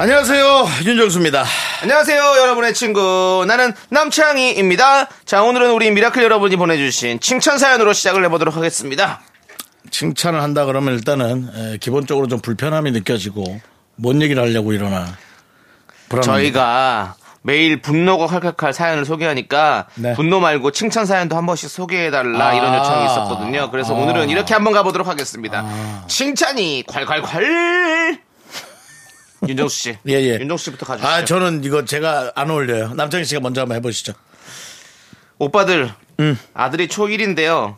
안녕하세요 윤정수입니다. 안녕하세요, 여러분의 친구. 나는 남창희입니다. 자, 오늘은 우리 미라클 여러분이 보내주신 칭찬 사연으로 시작을 해보도록 하겠습니다. 칭찬을 한다 그러면 일단은 에, 기본적으로 좀 불편함이 느껴지고 뭔 얘기를 하려고 이러나 불안합니다. 저희가 매일 분노가 칼칼칼 사연을 소개하니까 네. 분노 말고 칭찬 사연도 한 번씩 소개해달라 아. 이런 요청이 있었거든요. 그래서 아. 오늘은 이렇게 한번 가보도록 하겠습니다. 칭찬이 콸콸콸! 윤정수 씨. 예, 예. 윤정수 씨부터 가주시죠. 아 저는 이거 제가 안 어울려요. 남창희 씨가 먼저 한번 해보시죠. 오빠들 음. 아들이 초1인데요.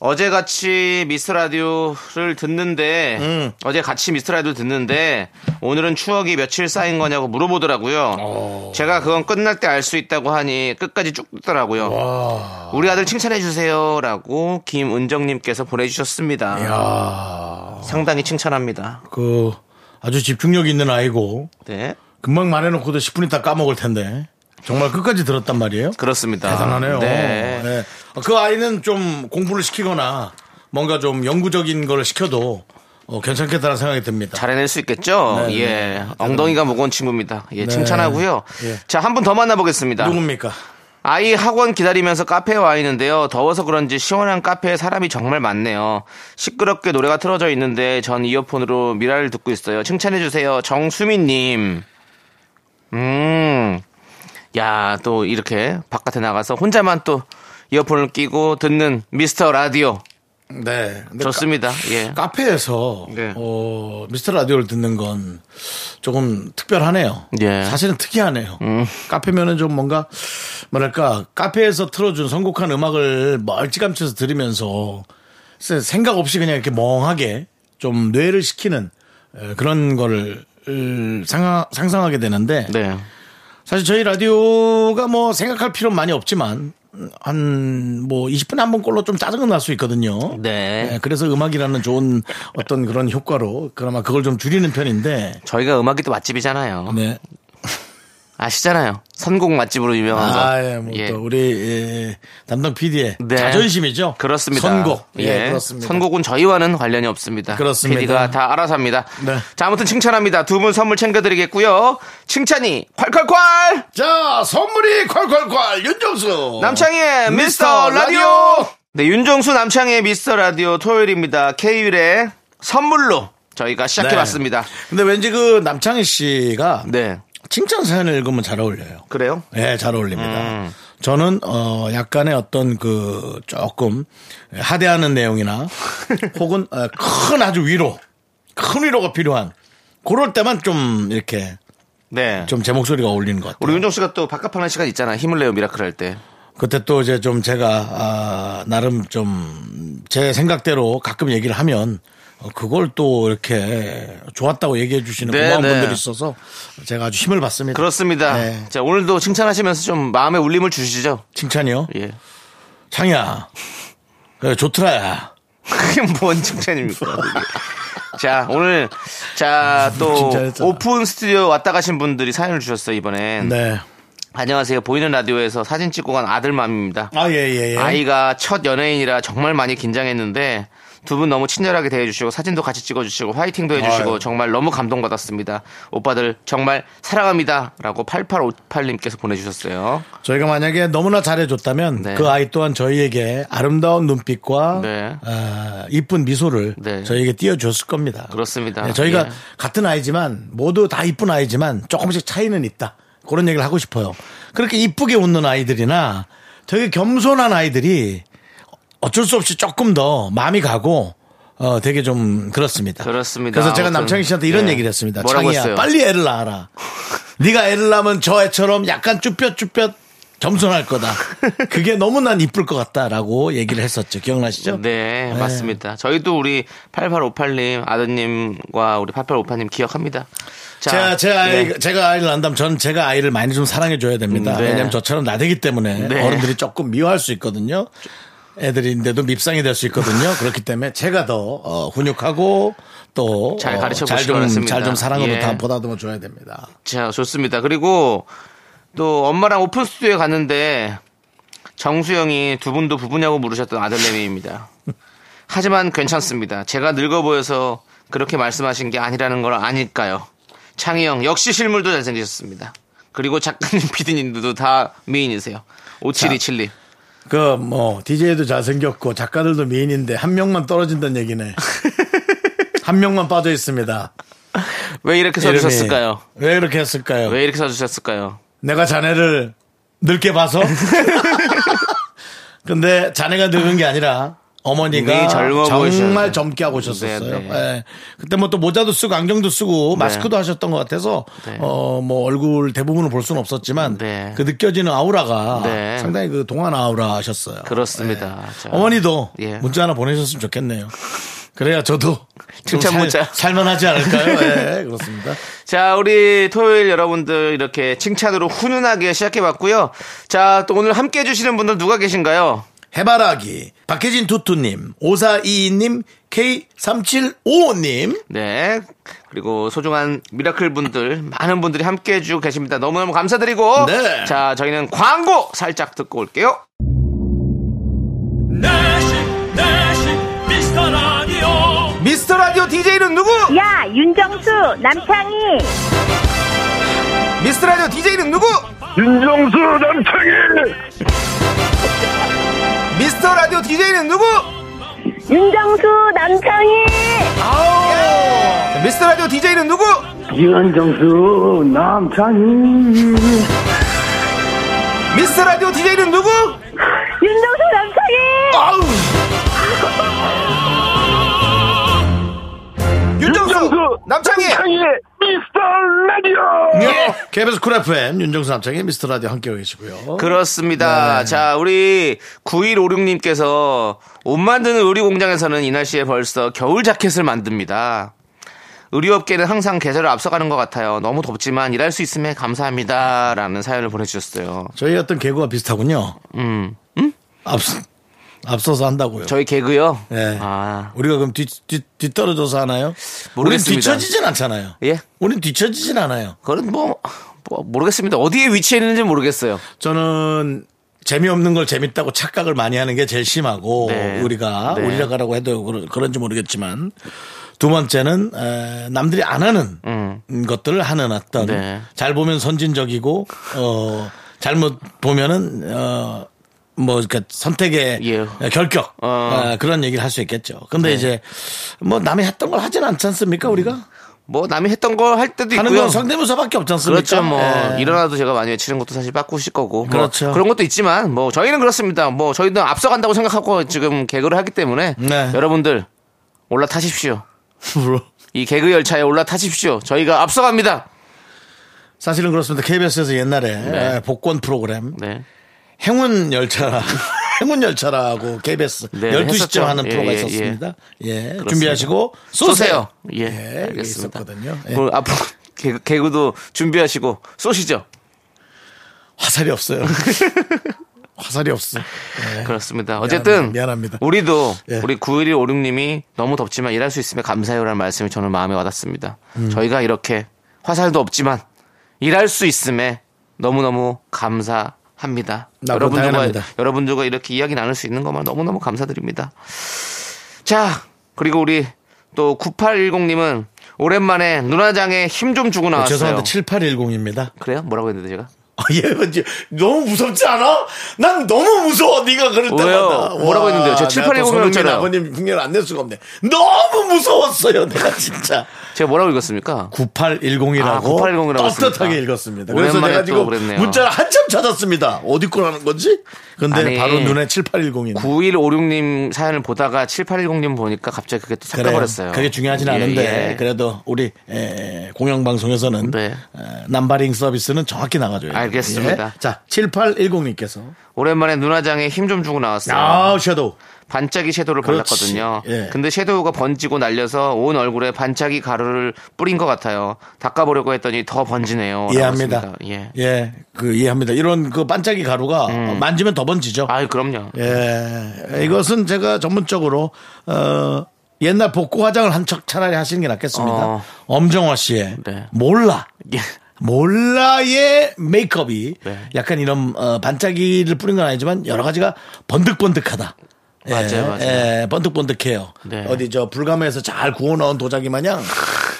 어제 같이 미스 라디오를 듣는데 음. 어제 같이 미스 라디오 듣는데 오늘은 추억이 며칠 쌓인 거냐고 물어보더라고요. 어. 제가 그건 끝날 때 알 수 있다고 하니 끝까지 쭉 듣더라고요. 우리 아들 칭찬해 주세요라고 김은정님께서 보내주셨습니다. 야 상당히 칭찬합니다. 그 아주 집중력 있는 아이고 네, 금방 말해놓고도 10분 있다 까먹을 텐데 정말 끝까지 들었단 말이에요. 그렇습니다. 대단하네요. 네. 네. 그 아이는 좀 공부를 시키거나 뭔가 좀 영구적인 걸 시켜도 어, 괜찮겠다는 생각이 듭니다. 잘해낼 수 있겠죠? 네, 예. 네. 엉덩이가 무거운 친구입니다. 예, 네. 칭찬하고요. 예. 자, 한 분 더 만나보겠습니다. 누굽니까? 아이 학원 기다리면서 카페에 와 있는데요. 더워서 그런지 시원한 카페에 사람이 정말 많네요. 시끄럽게 노래가 틀어져 있는데 전 이어폰으로 미라를 듣고 있어요. 칭찬해 주세요. 정수민님. 음. 야, 또 이렇게 바깥에 나가서 혼자만 또 이어폰을 끼고 듣는 미스터 라디오. 네. 좋습니다. 예. 카, 페에서 네. 어, 미스터 라디오를 듣는 건 조금 특별하네요. 예. 사실은 특이하네요. 카페면은 좀 뭔가 뭐랄까 카페에서 틀어준 선곡한 음악을 멀찌감치해서 들으면서 생각 없이 그냥 이렇게 멍하게 좀 뇌를 에, 그런 거를 상상하게 되는데 네. 사실 저희 라디오가 뭐 생각할 필요는 많이 없지만 한뭐 20분에 한 번 꼴로 좀 짜증은 날 수 있거든요. 네. 그래서 음악이라는 좋은 어떤 그런 효과로 그나마 그걸 좀 줄이는 편인데. 저희가 음악이 또 맛집이잖아요. 네. 아시잖아요. 선곡 맛집으로 유명한 거. 아, 예, 뭐 예. 또 우리 예, 담당 PD의 네. 자존심이죠. 그렇습니다. 선곡. 예, 예, 그렇습니다. 선곡은 저희와는 관련이 없습니다. 그렇습니다. PD가 다 알아서 합니다. 네. 자, 아무튼 칭찬합니다. 두 분 선물 챙겨드리겠고요. 칭찬이 콸콸콸! 자, 선물이 콸콸콸 윤정수. 남창희의 미스터 라디오! 네, 윤정수 남창희의 미스터 라디오 토요일입니다. K율의 선물로 저희가 시작해봤습니다. 근데 왠지 그 남창희 씨가 네. 칭찬 사연을 읽으면 잘 어울려요. 그래요? 네, 잘 어울립니다. 음. 저는 어 약간의 어떤 그 조금 하대하는 내용이나 혹은 어, 큰 아주 위로 큰 위로가 필요한 그럴 때만 좀 이렇게 네. 좀 제 목소리가 어울리는 것 같아요. 우리 윤정 씨가 또 바깥하는 시간 있잖아. 힘을 내요 미라클 할 때. 그때 또 이제 좀 제가 아, 나름 좀 제 생각대로 가끔 얘기를 하면 어, 그걸 또 이렇게 좋았다고 얘기해 주시는 네, 고마운 네. 분들이 있어서 제가 아주 힘을 받습니다. 그렇습니다. 네. 자, 오늘도 칭찬하시면서 좀 마음에 울림을 주시죠. 칭찬이요? 예. 창이야. 그래, 좋더라야. 그게 뭔 칭찬입니까? 자, 오늘, 자, 또. 오픈 스튜디오 왔다 가신 분들이 사연을 주셨어요, 이번엔. 네. 안녕하세요. 보이는 라디오에서 사진 찍고 간 아들맘입니다. 아, 예, 예, 예. 아이가 첫 연예인이라 정말 많이 긴장했는데 두 분 너무 친절하게 대해주시고 사진도 같이 찍어주시고 화이팅도 해주시고 아유. 정말 너무 감동받았습니다. 오빠들 정말 사랑합니다. 라고 8858님께서 보내주셨어요. 저희가 만약에 너무나 잘해줬다면 네. 그 아이 또한 저희에게 아름다운 눈빛과 네. 아, 이쁜 미소를 네. 저희에게 띄워줬을 겁니다. 그렇습니다. 네, 저희가 예. 같은 아이지만 모두 다 이쁜 아이지만 조금씩 차이는 있다. 그런 얘기를 하고 싶어요. 그렇게 이쁘게 웃는 아이들이나 되게 겸손한 아이들이 어쩔 수 없이 조금 더 마음이 가고 어 되게 좀 그렇습니다. 그렇습니다. 그래서 제가 남창희 씨한테 이런 네. 얘기를 했습니다. 창희야 했어요? 빨리 애를 낳아라. 네가 애를 낳으면 저 애처럼 약간 쭈뼛쭈뼛 겸손할 거다. 그게 너무 난 이쁠 것 같다라고 얘기를 했었죠. 기억나시죠? 네, 맞습니다. 저희도 우리 8858님 아드님과 우리 8858님 기억합니다. 자, 제가 제 아이 예. 제가 아이를 낳는다면 전 제가 아이를 많이 좀 사랑해 줘야 됩니다. 네. 왜냐면 저처럼 나대기 때문에 네. 어른들이 조금 미워할 수 있거든요. 애들인데도 밉상이 될 수 있거든요. 그렇기 때문에 제가 더 어, 훈육하고 또 잘 가르쳐 잘 보시기 좀 바랍니다. 잘좀 사랑으로 예. 다 보다듬어 줘야 됩니다. 자, 좋습니다. 그리고 또 엄마랑 오픈 스튜디오에 갔는데 정수영이 두 분도 부부냐고 물으셨던 아들내미입니다. 하지만 괜찮습니다. 제가 늙어 보여서 그렇게 말씀하신 게 아니라는 걸 아니까요. 창희 형 역시 실물도 잘생기셨습니다. 그리고 작가님, 피디님들도 다 미인이세요. 5727님. 그뭐 DJ도 잘생겼고 작가들도 미인인데 한 명만 떨어진다는 얘기네. 한 명만 빠져 있습니다. 왜 이렇게. 써주셨을까요? 왜 그렇게 했을까요? 왜 이렇게 써주셨을까요? 내가 자네를 늙게 봐서. 근데 자네가 늙은 게 아니라 어머니가 정말. 젊게 하고 오셨었어요. 네, 네. 예. 그때 뭐 또 모자도 쓰고 안경도 쓰고 마스크도 하셨던 것 같아서 네. 어뭐 얼굴 대부분을 볼 수는 없었지만 네. 그 느껴지는 아우라가 네. 상당히 그 동안 아우라 하셨어요. 그렇습니다. 자, 어머니도 예. 문자 하나 보내셨으면 좋겠네요. 그래야 저도 좀 칭찬 살- 문자. 살만하지 않을까요? 예, 그렇습니다. 자, 우리 토요일 여러분들 이렇게 칭찬으로 훈훈하게 시작해봤고요. 자, 또 오늘 함께 해주시는 분들 누가 계신가요? 해바라기, 박혜진 투투님, 5422님, K3755님, 네. 그리고 소중한 미라클 분들, 많은 분들이 함께 해주고 계십니다. 너무너무 감사드리고. 네. 자, 저희는 광고 살짝 듣고 올게요. 미스터 라디오 미스터 라디오 DJ는 누구? 야, 윤정수, 남창희. 미스터 라디오 DJ는 누구? 윤정수 남창희 미스터 라디오 DJ는 누구? 윤정수, 남창희. 자, 미스터 라디오 DJ는 누구? 윤정수 남창희 미스터 라디오 DJ는 누구? 윤정수, 남창희. 윤정수, 남창희. 예. KBS 쿨 FM, 윤정수 남창희의 미스터 라디오 함께하고 계시고요. 그렇습니다. 자, 우리 9156님께서 옷 만드는 의류 공장에서는 이 날씨에 벌써 겨울 자켓을 만듭니다. 의류업계는 항상 계절을 앞서가는 것 같아요. 너무 덥지만 일할 수 있음에 감사합니다. 라는 사연을 보내주셨어요. 저희 어떤 개그와 비슷하군요. 음. 앞서, 앞서서 한다고요. 저희 개그요? 예. 아, 우리가 그럼 뒤, 뒤, 뒤떨어져서 하나요? 우린 모르겠습니다. 뒤처지진 않잖아요. 예? 우린 뒤처지진 않아요. 그건 뭐, 뭐 모르겠습니다. 어디에 위치해 있는지 모르겠어요. 저는 재미없는 걸 재밌다고 착각을 많이 하는 게 제일 심하고 네. 우리가 네. 우리라고 해도 그런지 모르겠지만 두 번째는 에, 남들이 안 하는 음. 것들을 하는 어떤 네. 잘 보면 선진적이고 어 잘못 보면은 어 뭐 그러니까 선택의 예. 결격 어. 어, 그런 얘기를 할 수 있겠죠. 근데 네. 이제 뭐 남이 했던 걸 하진 않지 않습니까 우리가 뭐 남이 했던 거 할 때도 하는 있고요. 건 성대모사밖에 없지 않습니까? 그렇죠. 뭐 예. 일어나도 제가 많이 외치는 것도 사실 바꾸실 거고 뭐 그렇죠. 그런 것도 있지만 뭐 저희는 그렇습니다. 뭐 저희도 앞서간다고 생각하고 지금 개그를 하기 때문에 네. 여러분들 올라타십시오. 이 개그 열차에 올라타십시오. 저희가 앞서갑니다. 사실은 그렇습니다. KBS에서 옛날에 네. 에, 복권 프로그램 네. 행운 열차 행운 열차라고 KBS 네, 12시쯤 했었죠. 하는 예, 프로가 예, 있었습니다. 예. 준비하시고 쏘세요. 예, 예, 알겠습니다. 있었거든요. 예. 그럼 앞으로 개그, 개그도 준비하시고 쏘시죠. 화살이 없어요. 화살이 없어. 예. 그렇습니다. 어쨌든 미안합니다. 우리도 예. 우리 9156님이 너무 덥지만 일할 수 있으면 감사해요라는 말씀이 저는 마음에 와닿습니다. 음. 저희가 이렇게 화살도 없지만 일할 수 있음에 너무너무 감사 합니다. 나도 여러분들과 당연합니다. 여러분들과 이렇게 이야기 나눌 수 있는 것만 너무너무 감사드립니다. 자, 그리고 우리 또 9810님은 오랜만에 눈화장에 힘 좀 주고 나왔어요. 죄송한데 7810입니다. 그래요? 뭐라고 했는데 제가? 아, 얘 이제 너무 무섭지 않아? 난 너무 무서워. 네가 그럴 때마다. 왜요? 뭐라고 했는데요? 제가 7810 손흥민 했잖아요. 아버님 흉내를 안 낼 수가 없네. 너무 무서웠어요. 내가 진짜. 제가 뭐라고 읽었습니까? 9810이라고 아, 9810 이라고 떳떳하게 했습니까? 읽었습니다. 그래서 내가 또 지금 그랬네요. 문자를 한참 찾았습니다. 어디 거라는 건지? 근데 아니, 바로 눈에 7810이네. 9156님 사연을 보다가 7810님 보니까 갑자기 그게 또 섞여버렸어요. 그게 중요하진 예, 않은데 예. 그래도 우리 에, 공영방송에서는 네. 에, 남바링 서비스는 정확히 나가줘요. 알겠습니다. 자, 7810님께서 오랜만에 눈화장에 힘 좀 주고 나왔어요. 아, 섀도우. 반짝이 섀도우를 그렇지. 발랐거든요. 예. 근데 섀도우가 번지고 날려서 온 얼굴에 반짝이 가루를 뿌린 것 같아요. 닦아보려고 했더니 더 번지네요. 이해합니다. 예. 예, 그 이해합니다. 이런 그 반짝이 가루가 어, 만지면 더 번지죠. 음. 아유, 그럼요. 예, 이것은 제가 전문적으로 어, 옛날 복고 화장을 한 척 차라리 하시는 게 낫겠습니다. 어. 엄정화 씨의 네. 몰라. 예. 몰라의 메이크업이 네. 약간 이런 어, 반짝이를 뿌린 건 아니지만 여러 가지가 번득번득하다. 예, 맞아요, 맞아요. 예, 번득번득해요. 네. 어디 저 불감에서 잘 구워 넣은 도자기 마냥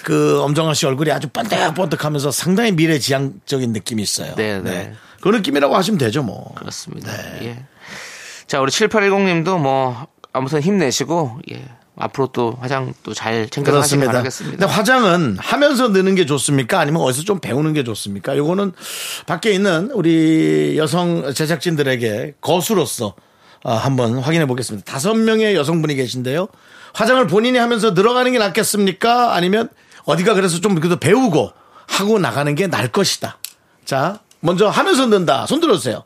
그 엄정화 씨 얼굴이 아주 번득번득하면서 상당히 미래지향적인 느낌이 있어요. 네, 네. 그 느낌이라고 하시면 되죠, 뭐. 그렇습니다. 네. 예. 자, 우리 7810님도 뭐, 아무튼 힘내시고, 예. 앞으로 또 화장 또 잘 챙겨서 하시기. 바라겠습니다. 근데 화장은 하면서 느는 게 좋습니까? 아니면 어디서 좀 배우는 게 좋습니까? 요거는 밖에 있는 우리 여성 제작진들에게 거수로서 아, 한번 확인해 보겠습니다. 다섯 명의 여성분이 계신데요. 화장을 본인이 하면서 늘어가는 게 낫겠습니까? 아니면 어디가 그래서 좀 그래도 배우고 하고 나가는 게 나을 것이다. 자, 먼저 하면서 는다. 손 들어주세요.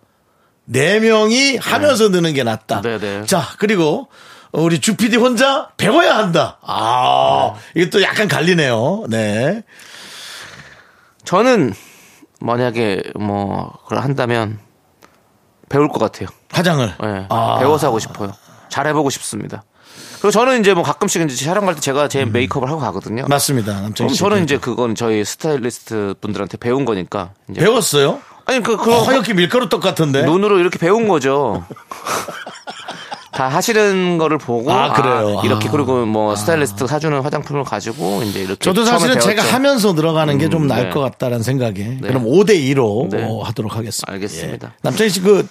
네 명이 하면서 느는 게 낫다. 네, 네. 자, 그리고 우리 주피디 혼자 배워야 한다. 아, 이게 또 약간 갈리네요. 네. 저는 만약에 뭐, 그걸 한다면 배울 것 같아요. 화장을. 예. 아. 배워서 하고 싶어요. 잘해보고 싶습니다. 그리고 저는 이제 뭐 가끔씩 이제 촬영 갈 때 제가 제 음. 메이크업을 하고 가거든요. 맞습니다. 남창희 그럼. 저는 이제 그건 저희 스타일리스트 분들한테 배운 거니까. 배웠어요? 아니 그, 그 허옇게 밀가루 떡 같은데. 눈으로 이렇게 배운 거죠. 다 하시는 거를 보고 아, 그래요? 이렇게 아. 그리고 뭐 스타일리스트 사주는 화장품을 가지고 이제 이렇게 저도 사실은 제가. 하면서 들어가는 게 좀 음, 나을 네. 것 같다라는 생각에. 그럼 5대 2로 네. 하도록 하겠습니다. 알겠습니다. 예. 남창희 씨그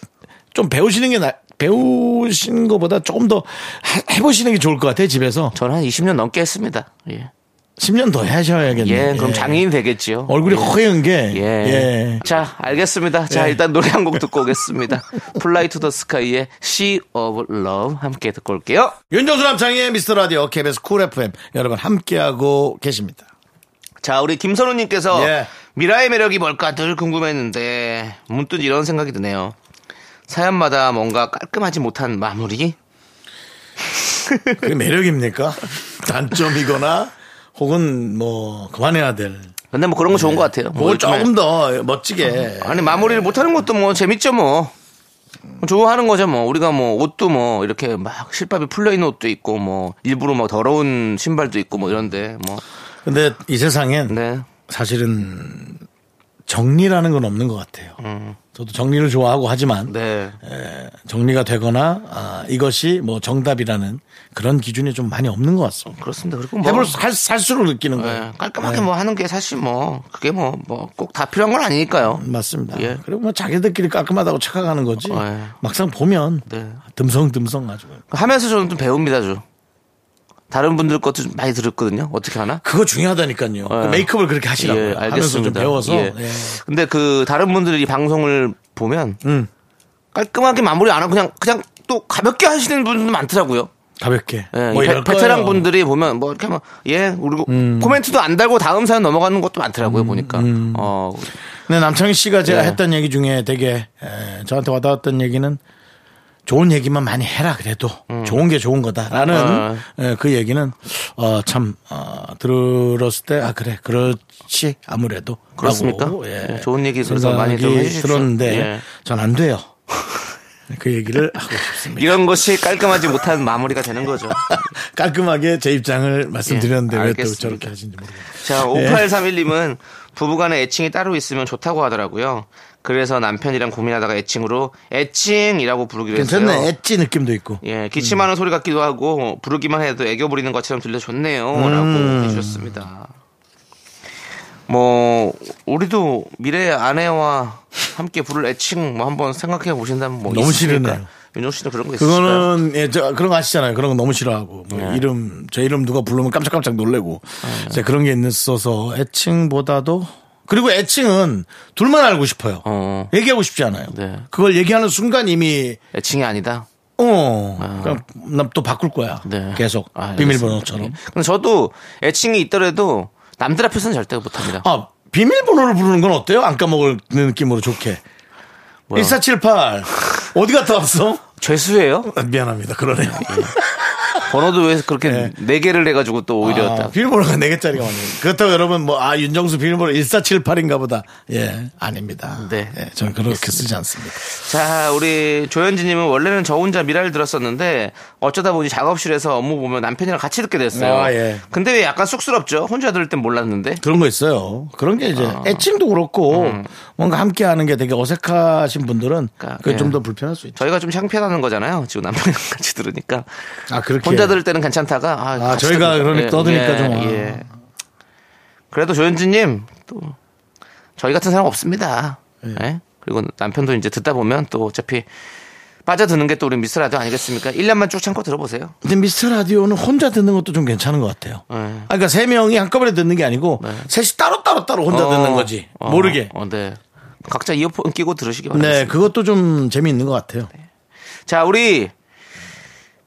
좀 배우시는 게 나, 배우시는 것보다 조금 더 하- 해보시는 게 좋을 것 같아요, 집에서. 저는 한 20년 넘게 했습니다. 예. 10년 더 하셔야겠네요. 예, 그럼 장인 되겠지요. 얼굴이 예. 허연 게. 예. 예. 자, 알겠습니다. 자, 예. 일단 노래 한 곡 듣고 오겠습니다. Fly to the Sky의 Sea of Love 함께 듣고 올게요. 윤정수 남창희의 미스터 라디오 KBS 쿨 FM 여러분 함께하고 계십니다. 자, 우리 김선우님께서 예. 미라의 매력이 뭘까 늘 궁금했는데 문득 이런 생각이 드네요. 사연마다 뭔가 깔끔하지 못한 마무리? 그게 매력입니까? 단점이거나 혹은 뭐 그만해야 될. 근데 뭐 그런 거 좋은 것 같아요. 뭐 조금 더 멋지게. 아니 마무리를 못하는 것도 뭐 재밌죠 뭐. 좋아하는 거죠 뭐 우리가 뭐 옷도 뭐 이렇게 막 실밥이 풀려 있는 옷도 있고 뭐 일부러 뭐 더러운 신발도 있고 뭐 이런데 뭐 근데 이 세상엔 네. 사실은 정리라는 건 없는 것 같아요. 저도 정리를 좋아하고 하지만 음. 네. 정리가 되거나 아, 이것이 뭐 정답이라는 그런 기준이 좀 많이 없는 것 같습니다. 그렇습니다. 그리고 뭐 해볼 살, 살수록 느끼는 거예요. 네, 깔끔하게 뭐 하는 게 사실 뭐 그게 뭐 뭐 꼭 다 필요한 건 아니니까요. 맞습니다. 예. 그리고 뭐 자기들끼리 깔끔하다고 착각하는 거지. 네. 막상 보면 네. 듬성듬성 가지고. 하면서 저는 좀 배웁니다, 좀. 다른 분들 것도 좀 많이 들었거든요. 어떻게 하나? 그거 중요하다니까요. 그 예. 메이크업을 그렇게 하시라고요. 예, 알겠습니다. 좀 배워서. 예. 예. 근데 그 다른 분들이 이 방송을 보면 음. 깔끔하게 마무리 안 하고 그냥 그냥 또 가볍게 하시는 분들도 많더라고요. 가볍게. 예, 뭐이 베- 거예요. 분들이 보면 뭐 이렇게 막 예, 그리고 음. 코멘트도 안 달고 다음 사연 넘어가는 것도 많더라고요, 보니까. 어, 근데 남창희 씨가 제가 예. 했던 얘기 중에 되게 에, 저한테 와닿았던 얘기는 좋은 얘기만 많이 해라 그래도 좋은 게 좋은 거다라는 아. 에, 그 얘기는 어, 참 어, 들었을 때 아 그래 그렇지 아무래도 그렇습니까? 라고, 예, 예, 좋은 얘기 그래서 많이 좀 해주십시오. 들었는데 예. 전안 돼요. 그 얘기를 하고 싶습니다. 이런 것이 깔끔하지 못한 마무리가 되는 거죠. 깔끔하게 제 입장을 말씀드렸는데 예, 왜또 알겠습니다. 저렇게 하신지 모르겠어요. 자, 5831님은 부부간에 애칭이 따로 있으면 좋다고 하더라고요. 그래서 남편이랑 고민하다가 애칭으로 애칭이라고 부르기로 했어요. 괜찮네. 엣지 느낌도 있고. 예, 기침하는 소리 같기도 하고 부르기만 해도 애교 부리는 것처럼 들려 좋네요. 음. 라고 해주셨습니다. 뭐 우리도 미래의 아내와 함께 부를 애칭 뭐 한번 생각해 보신다면 뭐 너무? 싫으네요. 윤정 씨는 그런 거 있으실까요? 그거는 예, 저 그런 거 아시잖아요. 그런 거 너무 싫어하고 뭐 네. 이름 제 이름 누가 부르면 깜짝깜짝 놀래고 이제 그런 게 있어서 애칭보다도 그리고 애칭은 둘만 알고 싶어요. 어. 얘기하고 싶지 않아요. 네. 그걸 얘기하는 순간 이미 애칭이 아니다. 어, 그럼 난또 바꿀 거야. 네. 계속 아, 비밀번호처럼. 근데 저도 애칭이 있더라도 남들 앞에서는 절대 못합니다. 아 비밀번호를 부르는 건 어때요? 안 까먹을 느낌으로 좋게. 뭐야? 1478 어디 갔다 왔어? 죄수예요? 아, 미안합니다. 그러네요. 번호도 왜 그렇게 네 개를 해가지고 또 오히려 아, 딱 비밀번호가 4개짜리가 많네요. 그렇다고 여러분 뭐, 아, 윤정수 비밀번호 1478인가 보다. 예, 아닙니다. 네. 예, 저는 그렇게 쓰지 않습니다. 자, 우리 조현지님은 원래는 저 혼자 미라를 들었었는데 어쩌다 보니 작업실에서 업무 보면 남편이랑 같이 듣게 됐어요. 아, 예. 근데 왜 약간 쑥스럽죠? 혼자 들을 땐 몰랐는데. 그런 거 있어요. 그런 게 이제 아. 애칭도 그렇고 음. 뭔가 함께 하는 게 되게 어색하신 분들은 그러니까, 그게 예. 좀더 불편할 수 있죠. 저희가 좀 창피하다는 거잖아요. 지금 남편이랑 같이 들으니까. 아, 그렇게. 혼자 들을 때는 괜찮다가 아, 같이 저희가. 그러니 떠드니까 좀, 아. 예. 그래도 조현지님 또 저희 같은 사람 없습니다. 예? 그리고 남편도 이제 듣다 보면 또 어차피 빠져드는 게 또 우리 미스 라디오 아니겠습니까? 1년만 쭉 참고 들어보세요. 근데 미스터 라디오는 혼자 듣는 것도 좀 괜찮은 것 같아요. 네. 아, 그러니까 세 명이 한꺼번에 듣는 게 아니고 셋이 따로따로 따로 혼자 듣는 거지. 어, 모르게. 어, 네. 각자 이어폰 끼고 들으시기 바랍니다. 네, 그것도 좀 재미있는 것 같아요. 자, 우리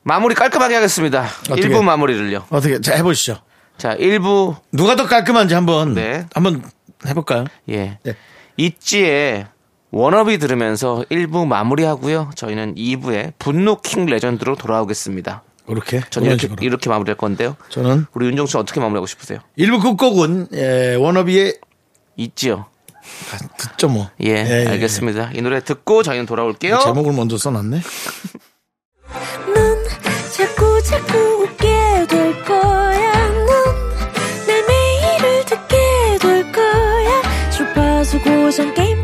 마무리 깔끔하게 하겠습니다. 어떻게? 1부 마무리를요. 어떻게, 자, 해보시죠. 자, 1부 누가 더 깔끔한지 한번, 네. 한번 해볼까요? 예. 네. 있지의 워너비 들으면서 1부 마무리하고요. 저희는 2부에 분노킹 레전드로 돌아오겠습니다. 그렇게. 저는 이렇게, 식으로. 이렇게 마무리할 건데요. 저는 우리 윤정수 씨 어떻게 마무리하고 싶으세요? 일부 끝곡은, 예, 워너비의, 있지요. 듣죠 뭐. 예, 알겠습니다. 이 노래 듣고 저희는 돌아올게요. 제목을 먼저 써놨네. 넌 자꾸 자꾸 웃게 될 거야. 넌내 매일을 듣게 될 거야. 주파수 고정 게임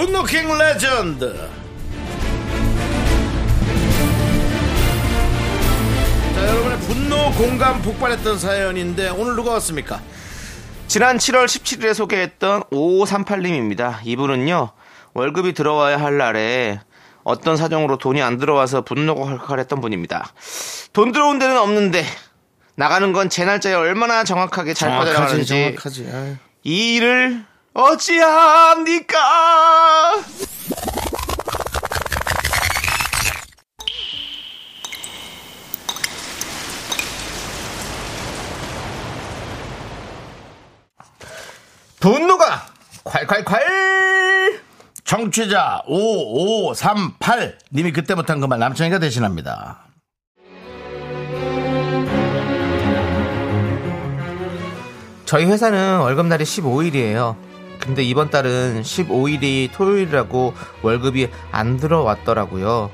분노킹 레전드. 자, 여러분의 분노 공감 폭발했던 사연인데 오늘 누가 왔습니까? 지난 7월 17일에 소개했던 5538님입니다. 이분은요, 월급이 들어와야 할 날에 어떤 사정으로 돈이 안 들어와서 분노가 콸콸했던 분입니다. 돈 들어온 데는 없는데, 나가는 건 제 날짜에 얼마나 정확하게 잘 빠져나가는지, 정확하지. 아유. 이 일을 어찌합니까? 분노가 콸콸콸! 청취자 5538 님이 그때 못한 그말 남창이가 대신합니다. 저희 회사는 월급날이 15일이에요. 근데 이번 달은 15일이 토요일이라고 월급이 안 들어왔더라고요.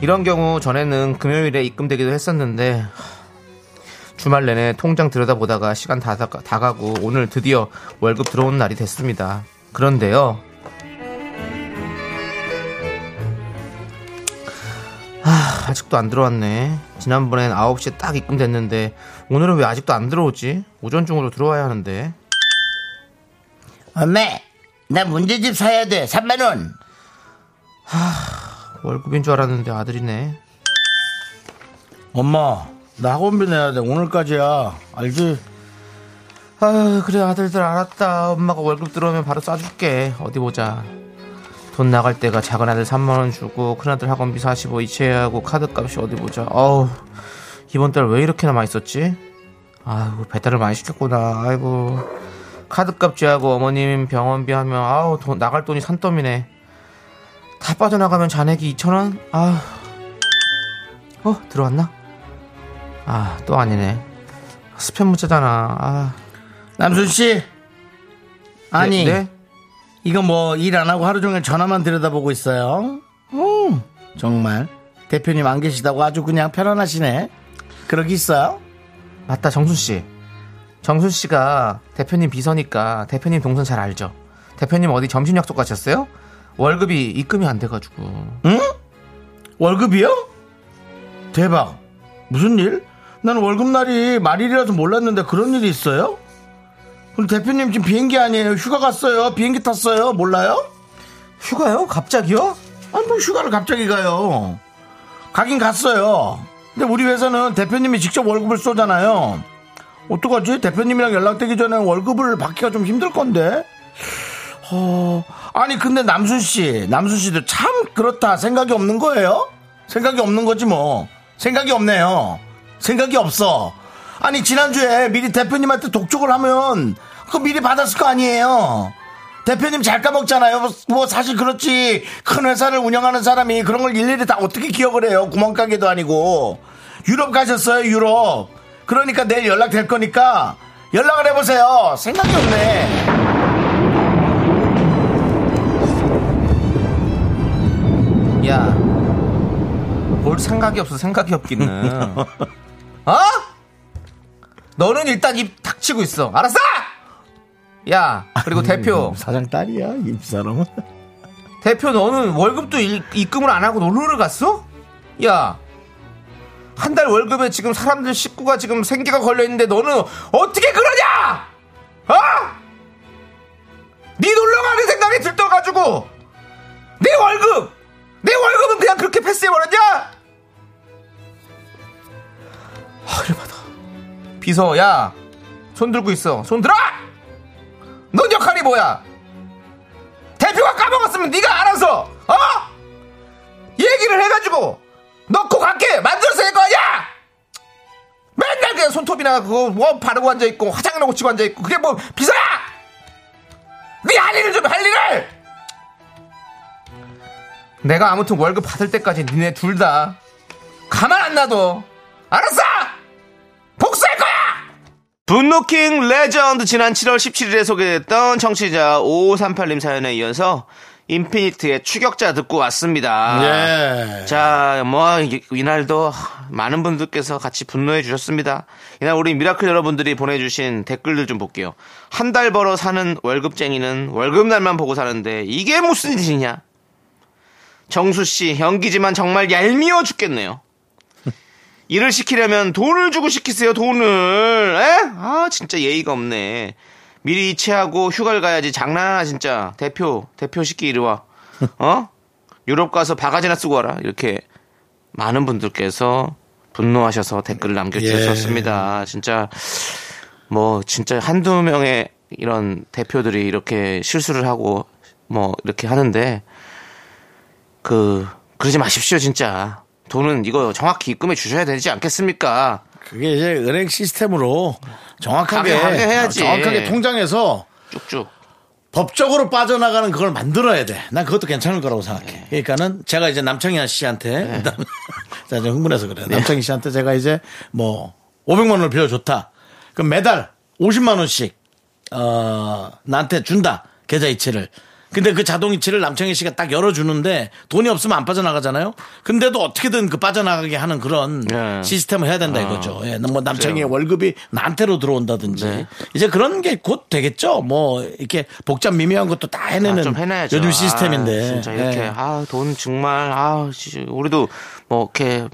이런 경우 전에는 금요일에 입금되기도 했었는데 하, 주말 내내 통장 들여다보다가 시간 다, 다, 다 가고 오늘 드디어 월급 들어온 날이 됐습니다. 그런데요. 아, 아직도 안 들어왔네. 지난번엔 9시에 딱 입금됐는데 오늘은 왜 아직도 안 들어오지? 오전 중으로 들어와야 하는데. 엄마, 나 문제집 사야 돼. 3만 원. 월급인 줄 알았는데 아들이네. 엄마, 나 학원비 내야 돼. 오늘까지야. 알지? 아 그래 아들들 알았다. 엄마가 월급 들어오면 바로 쏴줄게. 어디 보자. 돈 나갈 때가 작은 아들 3만 원 주고 큰 아들 학원비 45 이체하고 카드 값이 어디 보자. 어우 이번 달 왜 이렇게나 많이 썼지? 아이고 배달을 많이 시켰구나. 아이고 카드값 제하고 어머님 병원비 하면 아우 돈 나갈 돈이 산더미네. 다 빠져나가면 잔액이 2천 원? 아, 어 들어왔나? 아 또 아니네. 스팸 문자잖아. 아. 남순 씨. 아니, 네? 네? 이거 뭐 일 안 하고 하루 종일 전화만 들여다보고 있어요. 음, 정말 대표님 안 계시다고 아주 그냥 편안하시네. 그러기 있어요? 맞다 정순 씨. 정순 씨가 대표님 비서니까 대표님 동선 잘 알죠. 대표님 어디 점심 약속 가셨어요? 월급이 입금이 안 돼가지고. 월급이요? 대박. 무슨 일? 나는 월급날이 말일이라서 몰랐는데 그런 일이 있어요? 우리 대표님 지금 비행기 아니에요. 휴가 갔어요. 비행기 탔어요. 몰라요? 휴가요? 갑자기요? 아니 뭐 휴가를 갑자기 가요. 가긴 갔어요. 근데 우리 회사는 대표님이 직접 월급을 쏘잖아요. 어떡하지? 대표님이랑 연락되기 전에 월급을 받기가 좀 힘들 건데. 어, 아니 근데 남순 씨, 남순 씨도 참 그렇다. 생각이 없는 거예요? 생각이 없는 거지 뭐. 생각이 없네요. 생각이 없어. 아니 지난주에 미리 대표님한테 독촉을 하면 그거 미리 받았을 거 아니에요. 대표님 잘 까먹잖아요. 뭐, 뭐 사실 그렇지. 큰 회사를 운영하는 사람이 그런 걸 일일이 다 어떻게 기억을 해요. 구멍가게도 아니고. 유럽 가셨어요, 유럽. 그러니까 내일 연락 될 거니까 연락을 해보세요. 생각이 없네. 야, 뭘 생각이 없어, 생각이 없기는. 어? 너는 일단 입 닥치고 있어. 알았어? 야, 그리고 대표. 사장 딸이야, 이 사람은. 대표 너는 월급도 일- 입금을 안 하고 놀러를 갔어? 야, 한 달 월급에 지금 사람들 식구가 지금 생계가 걸려 있는데 너는 어떻게 그러냐? 어? 네 놀러 가는 생각이 들떠가지고 내 월급, 내 월급은 그냥 그렇게 패스해 버렸냐? 아, 열받아. 비서, 야, 손 들고 있어. 손 들어! 넌 역할이 뭐야? 대표가 까먹었으면 네가 알아서 어 얘기를 해가지고 넣고 갈게! 만들어서 할거 아니야! 맨날 그냥 손톱이나 그거 뭐 바르고 앉아 있고 화장이나 고치고 앉아 있고 그게 뭐 비서야! 네 할 일을 좀 할 일을! 내가 아무튼 월급 받을 때까지 니네 둘 다 가만 안 놔둬. 알았어? 복수할 거야! 분노킹 레전드 지난 7월 17일에 소개됐던 청취자 5538님 사연에 이어서 인피니트의 추격자 듣고 왔습니다. 예. 자, 뭐 이- 이날도 많은 분들께서 같이 분노해 주셨습니다. 이날 우리 미라클 여러분들이 보내주신 댓글들 좀 볼게요. 한 달 벌어 사는 월급쟁이는 월급날만 보고 사는데 이게 무슨 일이냐? 정수 씨 연기지만 정말 얄미워 죽겠네요. 일을 시키려면 돈을 주고 시키세요, 돈을. 에? 아, 진짜 예의가 없네. 미리 이체하고 휴가를 가야지. 장난하나, 진짜. 대표, 대표 시키 이리 와. 어? 유럽 가서 바가지나 쓰고 와라. 이렇게 많은 분들께서 분노하셔서 댓글을 남겨주셨습니다. 진짜, 뭐, 진짜 한두 명의 이런 대표들이 이렇게 실수를 하고, 뭐, 이렇게 하는데, 그, 그러지 마십시오, 진짜. 돈은 이거 정확히 입금해 주셔야 되지 않겠습니까? 그게 이제 은행 시스템으로 정확하게, 하게, 하게 해야지. 정확하게 통장에서 쭉쭉. 법적으로 빠져나가는 그걸 만들어야 돼. 난 그것도 괜찮을 거라고 생각해. 그러니까는 제가 이제 남창희 씨한테 일단 자, 좀 흥분해서 그래. 남창희 씨한테 제가 이제 뭐 500만 원을 빌려줬다. 그럼 매달 50만 원씩 어 나한테 준다. 계좌 이체를. 근데 그 자동 이체를 남창희 씨가 딱 열어주는데 돈이 없으면 안 빠져나가잖아요. 근데도 어떻게든 그 빠져나가게 하는 그런 예. 시스템을 해야 된다 이거죠. 예, 뭐 남창희의. 월급이 나한테로 들어온다든지 네. 이제 그런 게 곧 되겠죠. 뭐 이렇게 복잡 미묘한 것도 다 해내는 아, 좀 해놔야죠. 요즘 시스템인데. 아, 진짜 이렇게 예. 아돈 정말 아 씨, 우리도 뭐 이렇게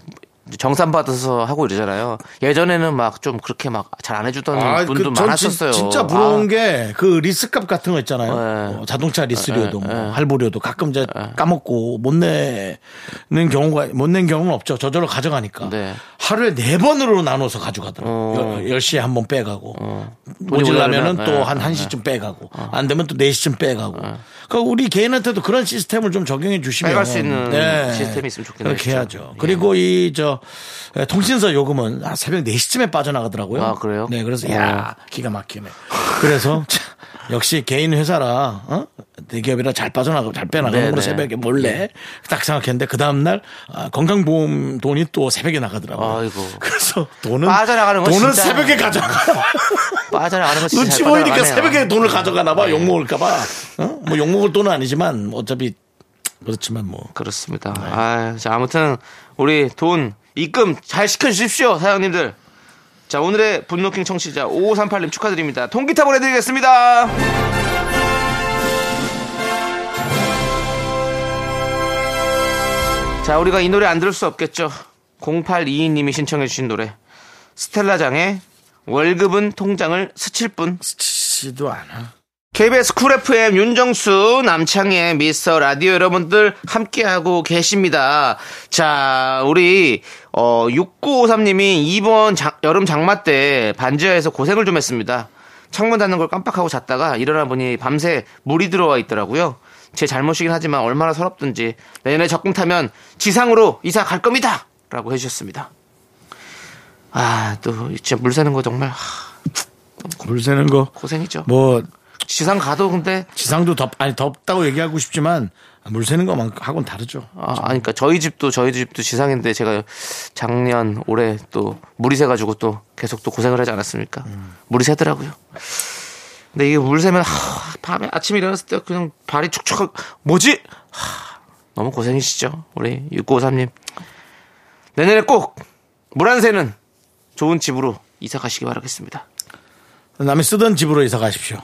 정산 받아서 하고 이러잖아요. 예전에는 막 좀 그렇게 막 잘 안 해주던 아, 분도 그, 전 많았었어요. 진, 진짜 부러운 아, 게그 리스값 같은 거 있잖아요. 네. 어, 자동차 리스료도 네, 뭐 네. 할부료도 가끔 이제 까먹고 못 내는 경우가 못 낸 경우는 없죠. 저절로 가져가니까. 네. 하루에 네 번으로 나눠서 가져가더라고. 어. 요 10시에 한 번 빼가고. 돈이 모질라면은 또 네. 한 1시쯤 빼가고. 안 되면 또 4시쯤 빼가고. 그러니까 우리 개인한테도 그런 시스템을 좀 적용해 주시면. 빼갈 수 있는 시스템이 있으면 좋겠네요, 그렇게. 해야죠. 예. 그리고 이저 통신사 요금은 아, 새벽 4시쯤에 빠져나가더라고요. 아, 그래요? 네, 그래서 어. 야 기가 막히네. 그래서 참, 역시 개인 회사라 어? 대기업이라 잘 빠져나가 잘 빼나가는 네, 네. 새벽에 몰래 딱 생각했는데 그 다음 날 아, 건강보험 돈이 또 새벽에 나가더라고요. 아이고. 그래서 돈은 빠져나가는 건 돈은 진짜- 새벽에 가져가. 빠져나가는 거 진짜 눈치 잘 보이니까. 새벽에 돈을 가져가나 봐. 네. 욕 먹을까 봐. 어? 뭐욕 먹을 돈은 아니지만 뭐 어차피 그렇지만 뭐 그렇습니다. 아, 자, 아무튼 우리 돈 입금 잘 시켜주십시오, 사장님들. 자, 오늘의 분노킹 청취자 5538님 축하드립니다. 통기타 보내드리겠습니다. 자, 우리가 이 노래 안 들을 수 없겠죠. 0822님이 신청해주신 노래. 스텔라장의 월급은 통장을 스칠 뿐. 치지도 않아. KBS 쿨 FM 윤정수 남창희의 미스터 라디오 여러분들 함께하고 계십니다. 자, 우리 어 6953님이 이번 장- 여름 장마 때 반지하에서 고생을 좀 했습니다. 창문 닫는 걸 깜빡하고 잤다가 일어나 보니 밤새 물이 들어와 있더라고요. 제 잘못이긴 하지만 얼마나 서럽든지 내년에 적금 타면 지상으로 이사 갈 겁니다. 라고 해주셨습니다. 아, 또 진짜 물 새는 거 정말 하, 물 새는 거, 고생이죠. 뭐, 지상 가도 근데 지상도 덥, 아니, 덥다고 얘기하고 싶지만, 물 새는 거하고는 다르죠. 아, 아니, 그러니까 저희 집도 저희 집도 지상인데 제가 작년 올해 또 물이 새 가지고 또 계속 또 고생을 하지 않았습니까? 물이 새더라고요. 근데 이게 물 새면 하, 밤에 아침에 일어났을 때 그냥 발이 축축하고 뭐지? 하, 너무 고생이시죠, 우리 6953님. 내년에 꼭 물 안 새는 좋은 집으로 이사 가시기 바라겠습니다. 남이 쓰던 집으로 이사 가십시오.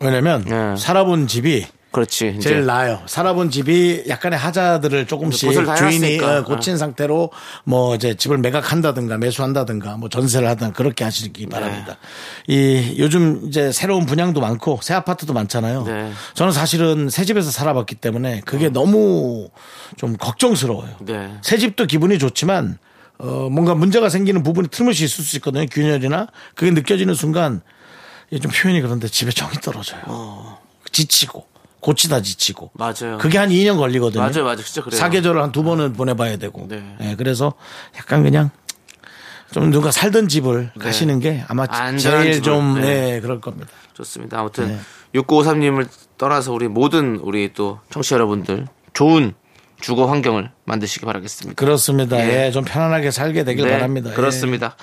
왜냐면, 네. 살아본 집이 그렇지. 제일 나아요. 살아본 집이 약간의 하자들을 조금씩 다 주인이 해놨으니까. 어, 고친 상태로 뭐 이제 집을 매각한다든가 매수한다든가 뭐 전세를 하든 그렇게 하시기 바랍니다. 이 요즘 이제 새로운 분양도 많고 새 아파트도 많잖아요. 네. 저는 사실은 새 집에서 살아봤기 때문에 그게 너무 좀 걱정스러워요. 네. 새 집도 기분이 좋지만 어 뭔가 문제가 생기는 부분이 틀림없이 있을 수 있거든요. 균열이나 그게 느껴지는 순간 이게 좀 표현이 그런데 집에 정이 떨어져요. 지치고 고치다 지치고 맞아요. 그게 한 2년 걸리거든요. 맞아요, 맞아요. 진짜 그래요. 사계절을 한 두 번은 보내봐야 되고. 네. 예, 그래서 약간 그냥 좀 누가 살던 집을 가시는 게 아마 네. 제일 좀 네. 네, 그럴 겁니다. 좋습니다. 아무튼 네. 6953님을 떠나서 우리 모든 우리 또 청취자 여러분들 좋은 주거 환경을 만드시기 바라겠습니다. 그렇습니다. 예. 예, 좀 편안하게 살게 되길 네, 바랍니다. 예. 그렇습니다.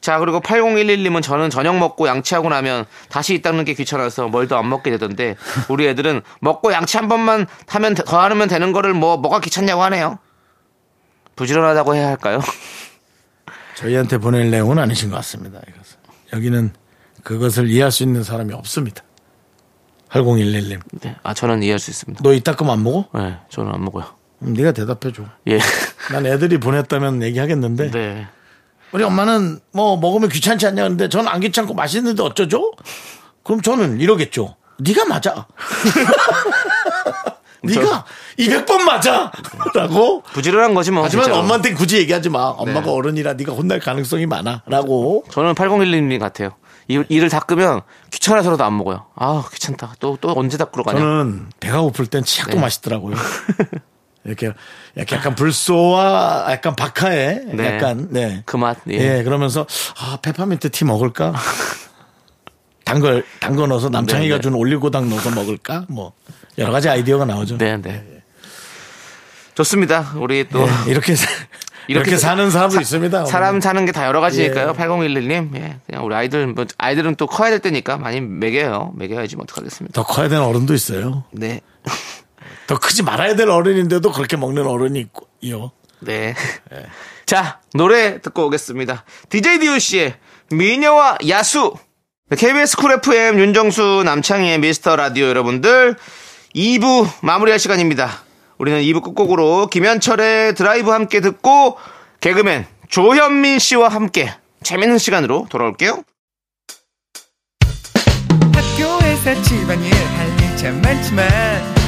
자, 그리고 8011님은 저는 저녁 먹고 양치하고 나면 다시 이 닦는 게 귀찮아서 뭘 더 안 먹게 되던데 우리 애들은 먹고 양치 한 번만 하면 되- 더 하면 되는 거를 뭐 뭐가 귀찮냐고 하네요. 부지런하다고 해야 할까요? 저희한테 보낼 내용은 아니신 것 같습니다. 이것은. 여기는 그것을 이해할 수 있는 사람이 없습니다. 8011님. 네. 아, 저는 이해할 수 있습니다. 너 이따 거면 안 먹어? 네, 저는 안 먹어요. 그럼 네가 대답해 줘. 예. 난 애들이 보냈다면 얘기하겠는데 네. 우리 엄마는 뭐 먹으면 귀찮지 않냐 근데 저는 안 귀찮고 맛있는데 어쩌죠? 그럼 저는 이러겠죠. 네가 맞아. 네가 200번 맞아. 라고. 부지런한 거지 뭐. 하지만 진짜로. 엄마한테 굳이 얘기하지 마. 엄마가 네. 어른이라 네가 혼날 가능성이 많아. 라고. 저는 8011님 같아요. 이, 이를 닦으면 귀찮아서라도 안 먹어요. 아, 귀찮다. 또, 또 언제 닦으러 가냐. 저는 배가 고플 땐 치약도 네. 맛있더라고요. 이렇게 약간, 불소와 약간 박하의 네. 약간 네. 그 맛, 예. 예. 그러면서 아 페퍼민트 티 먹을까? 단걸 단거 넣어서 남창이가 네, 네. 준 올리고당 넣어서 먹을까? 뭐 여러 가지 아이디어가 나오죠. 네, 네. 좋습니다. 우리 또 예, 이렇게 사- 이렇게, 이렇게 사는 사람도 있습니다. 사람 사는 게 다 여러 가지니까요. 예. 8011님. 예. 그냥 우리 아이들 뭐 아이들은 또 커야 될 때니까 많이 먹여요. 먹여야지 뭐 어떡하겠습니다. 더 커야 되는 어른도 있어요. 네. 더 크지 말아야 될 어른인데도 그렇게 먹는 어른이 있고요. 네. 자, 노래 듣고 오겠습니다. DJ DOC의 미녀와 야수. 네, KBS Cool FM 윤정수 남창희의 미스터 라디오 여러분들 2부 마무리할 시간입니다. 우리는 2부 끝곡으로 김현철의 드라이브 함께 듣고 개그맨 조현민 씨와 함께 재밌는 시간으로 돌아올게요. 학교에서 집안일 할일참 많지만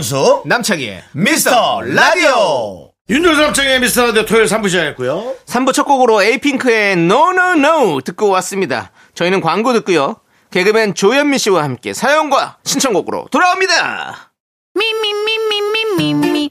윤정수 남창희의 미스터 라디오. 윤정수 남창희의 미스터 라디오 토요일 3부 시작했고요. 3부 첫 곡으로 에이핑크의 NoNoNo 듣고 왔습니다. 저희는 광고 듣고요. 개그맨 조현민 씨와 함께 사연과 신청곡으로 돌아옵니다. 미미미미미미미미.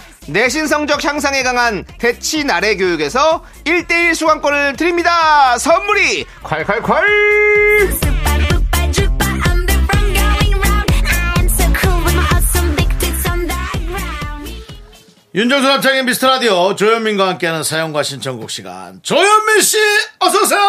내신 성적 향상에 강한 대치 나래 교육에서 1대1 수강권을 드립니다. 선물이 콸콸콸. 윤정수 남창의 미스터 라디오 조현민과 함께하는 사연과 신청곡 시간. 조현민 씨 어서 오세요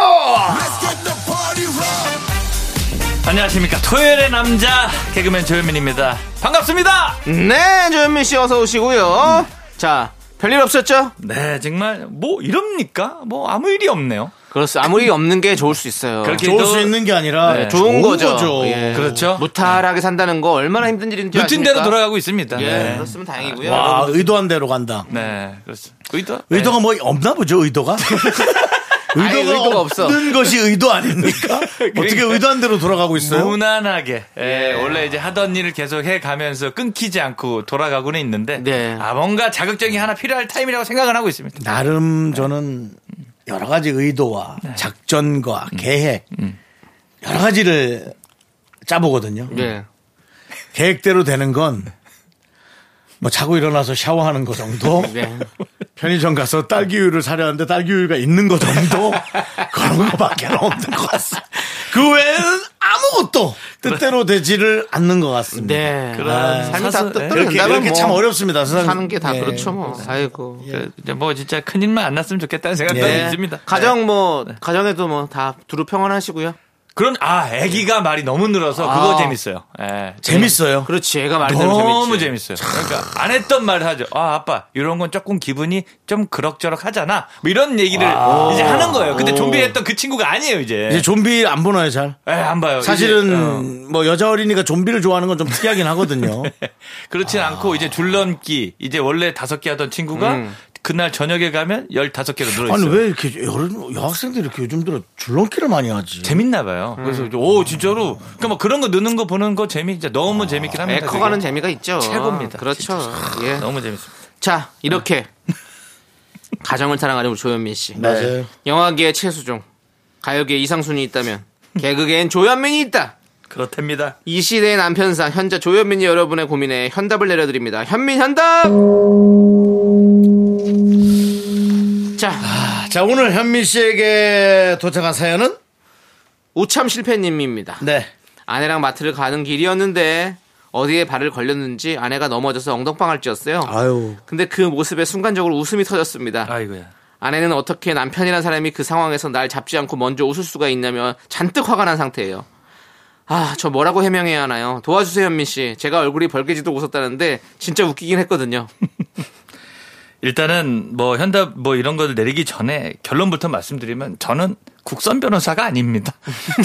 안녕하십니까. 토요일의 남자 개그맨 조현민입니다. 반갑습니다! 네 조현민 씨 어서 오시고요. 자 별일 없었죠? 네 정말 뭐 이럽니까? 뭐 아무 일이 없네요. 그렇습니다 아무 일 없는 게 좋을 수 있어요. 그렇게 좋을 또수 있는 게 아니라 네, 좋은 거죠. 예. 그렇죠. 무탈하게 산다는 거 얼마나 힘든 일인지 루틴 대로 아십니까? 돌아가고 있습니다. 예, 네. 그렇으면 다행이고요. 와 의도한 대로 간다. 네 그렇죠 의도? 의도가 뭐 없나 보죠 의도가 의도가, 의도가 없어. 없는 것이 의도 아닙니까? 어떻게 의도한 대로 돌아가고 있어요? 무난하게. 예, 원래 이제 하던 일을 계속 해 가면서 끊기지 않고 돌아가고는 있는데 네. 아 뭔가 자극적이 하나 필요할 타임이라고 생각을 하고 있습니다. 나름 저는 여러 가지 의도와 작전과 계획 여러 가지를 짜보거든요. 네. 계획대로 되는 건 뭐 자고 일어나서 샤워하는 거 정도, 네. 편의점 가서 딸기우유를 사려는데 딸기우유가 있는 거 정도 그런 거밖에 없는 것 같습니다. 그 외에는 아무것도 뜻대로 되지를 않는 것 같습니다. 네. 그런 삶이 다 뜻대로 이렇게, 된다면 이렇게 뭐참 어렵습니다. 세상 사는 게다 예. 그렇죠 뭐. 아이고. 그, 이제 뭐 진짜 큰 일만 안 났으면 좋겠다는 생각도 예. 있습니다 가정 뭐 가정에도 뭐 다 두루 평안하시고요. 그런 아 아기가 말이 너무 늘어서 그거 재밌어요 예. 재밌어요. 그렇지. 애가 말이 너무. 재밌어요. 그러니까 안 했던 말을 하죠. 아 아빠 이런 건 조금 기분이 좀 그럭저럭 하잖아. 뭐 이런 얘기를 이제 하는 거예요. 근데 좀비 했던 그 친구가 아니에요 이제. 이제 좀비 안 보나요, 잘? 에, 안 봐요. 사실은 이제, 어. 뭐 여자 어린이가 좀비를 좋아하는 건 좀 특이하긴 하거든요. 그렇진 않고 이제 줄넘기 이제 원래 다섯 개 하던 친구가 그날 저녁에 가면 열다섯 개로 늘어 아니 있어요. 왜 이렇게 여러 여학생들이 이렇게 요즘 들어 줄넘기를 많이 하지? 재밌나 봐요. 그래서 오 진짜로 그러니까 뭐 그런 거 느는 거 보는 거 재미 진짜 너무 재밌긴 애 합니다. 커가는. 재미가 있죠. 최고입니다. 그렇죠. 예. 너무 재밌습니다. 자 이렇게 가정을 사랑하는 우리 조현민 씨. 맞아요. 영화계의 최수종, 가요계 이상순이 있다면 개그계엔 조현민이 있다. 그렇답니다. 이 시대의 남편상 현재 조현민이 여러분의 고민에 현답을 내려드립니다. 현민 현답. 자 오늘 현민 씨에게 도착한 사연은 우참 실패님입니다. 네. 아내랑 마트를 가는 길이었는데 어디에 발을 걸렸는지 아내가 넘어져서 엉덩방을 찧었어요. 아유. 근데 그 모습에 순간적으로 웃음이 터졌습니다. 아이고야. 아내는 어떻게 남편이란 사람이 그 상황에서 날 잡지 않고 먼저 웃을 수가 있냐며 잔뜩 화가 난 상태예요. 아, 저 뭐라고 해명해야 하나요? 도와주세요, 현민 씨. 제가 얼굴이 벌개지도 웃었다는데 진짜 웃기긴 했거든요. 일단은 뭐 현답 뭐 이런 걸 내리기 전에 결론부터 말씀드리면 저는 국선 변호사가 아닙니다.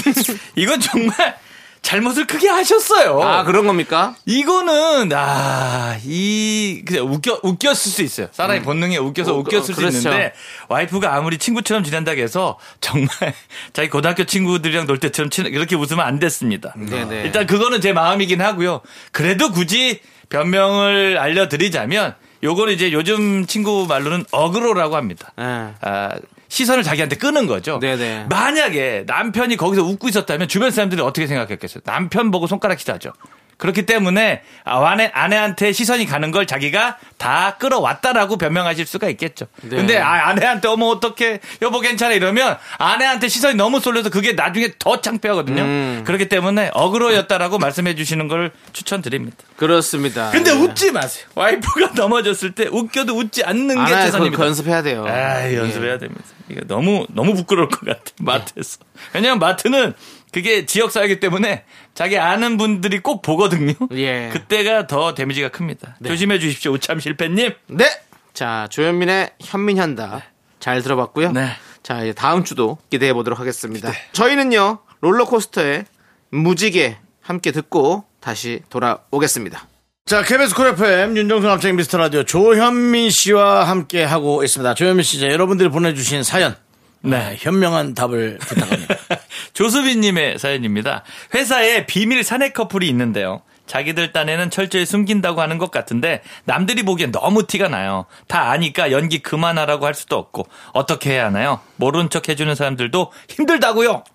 이건 정말 잘못을 크게 하셨어요. 아, 그런 겁니까? 이거는 아 이 그냥 웃겨 웃겼을 수 있어요. 사람의 본능에 웃겨서 어, 웃겼을 어, 그렇죠. 수 있는데 와이프가 아무리 친구처럼 지낸다고 해서 정말 자기 고등학교 친구들이랑 놀 때처럼 친- 그렇게 웃으면 안 됐습니다. 네네. 일단 그거는 제 마음이긴 하고요. 그래도 굳이 변명을 알려드리자면 요거는 이제 요즘 친구 말로는 어그로라고 합니다. 예. 아, 시선을 자기한테 끄는 거죠. 네네. 만약에 남편이 거기서 웃고 있었다면 주변 사람들이 어떻게 생각했겠어요? 남편 보고 손가락 히자죠. 그렇기 때문에 아, 아내, 아내한테 시선이 가는 걸 자기가 다 끌어왔다라고 변명하실 수가 있겠죠. 네. 근데 아, 아내한테 어머 어떻게 여보 괜찮아 이러면 아내한테 시선이 너무 쏠려서 그게 나중에 더 창피하거든요. 음. 그렇기 때문에 어그로였다라고 말씀해 주시는 걸 추천드립니다. 그렇습니다. 근데 예. 웃지 마세요. 와이프가 넘어졌을 때 웃겨도 웃지 않는 게. 최선입니다. 연습해야 돼요. 아, 연습해야 예. 됩니다. 이게 너무 너무 부끄러울 것 같아. 마트에서. 왜냐면 마트는 그게 지역 사회이기 때문에 자기 아는 분들이 꼭 보거든요. 예. 그때가 더 damage가 큽니다. 조심해 주십시오. 우참 실패님. 네. 자, 조현민의 현민현다. 잘 들어봤고요. 네. 자, 이제 다음 주도 기대해 보도록 하겠습니다. 저희는요, 롤러코스터의 무지개 함께 듣고 다시 돌아오겠습니다. 자, KBS Cool FM 윤정수 남창희 미스터 라디오 조현민 씨와 함께 하고 있습니다. 조현민 씨, 이제 여러분들이 보내주신 사연. 네, 현명한 답을 부탁합니다. 조수빈님의 사연입니다. 회사에 비밀 사내 커플이 있는데요. 자기들 딴에는 철저히 숨긴다고 하는 것 같은데 남들이 보기엔 너무 티가 나요. 다 아니까 연기 그만하라고 할 수도 없고 어떻게 해야 하나요? 모른 척 해주는 사람들도 힘들다고요.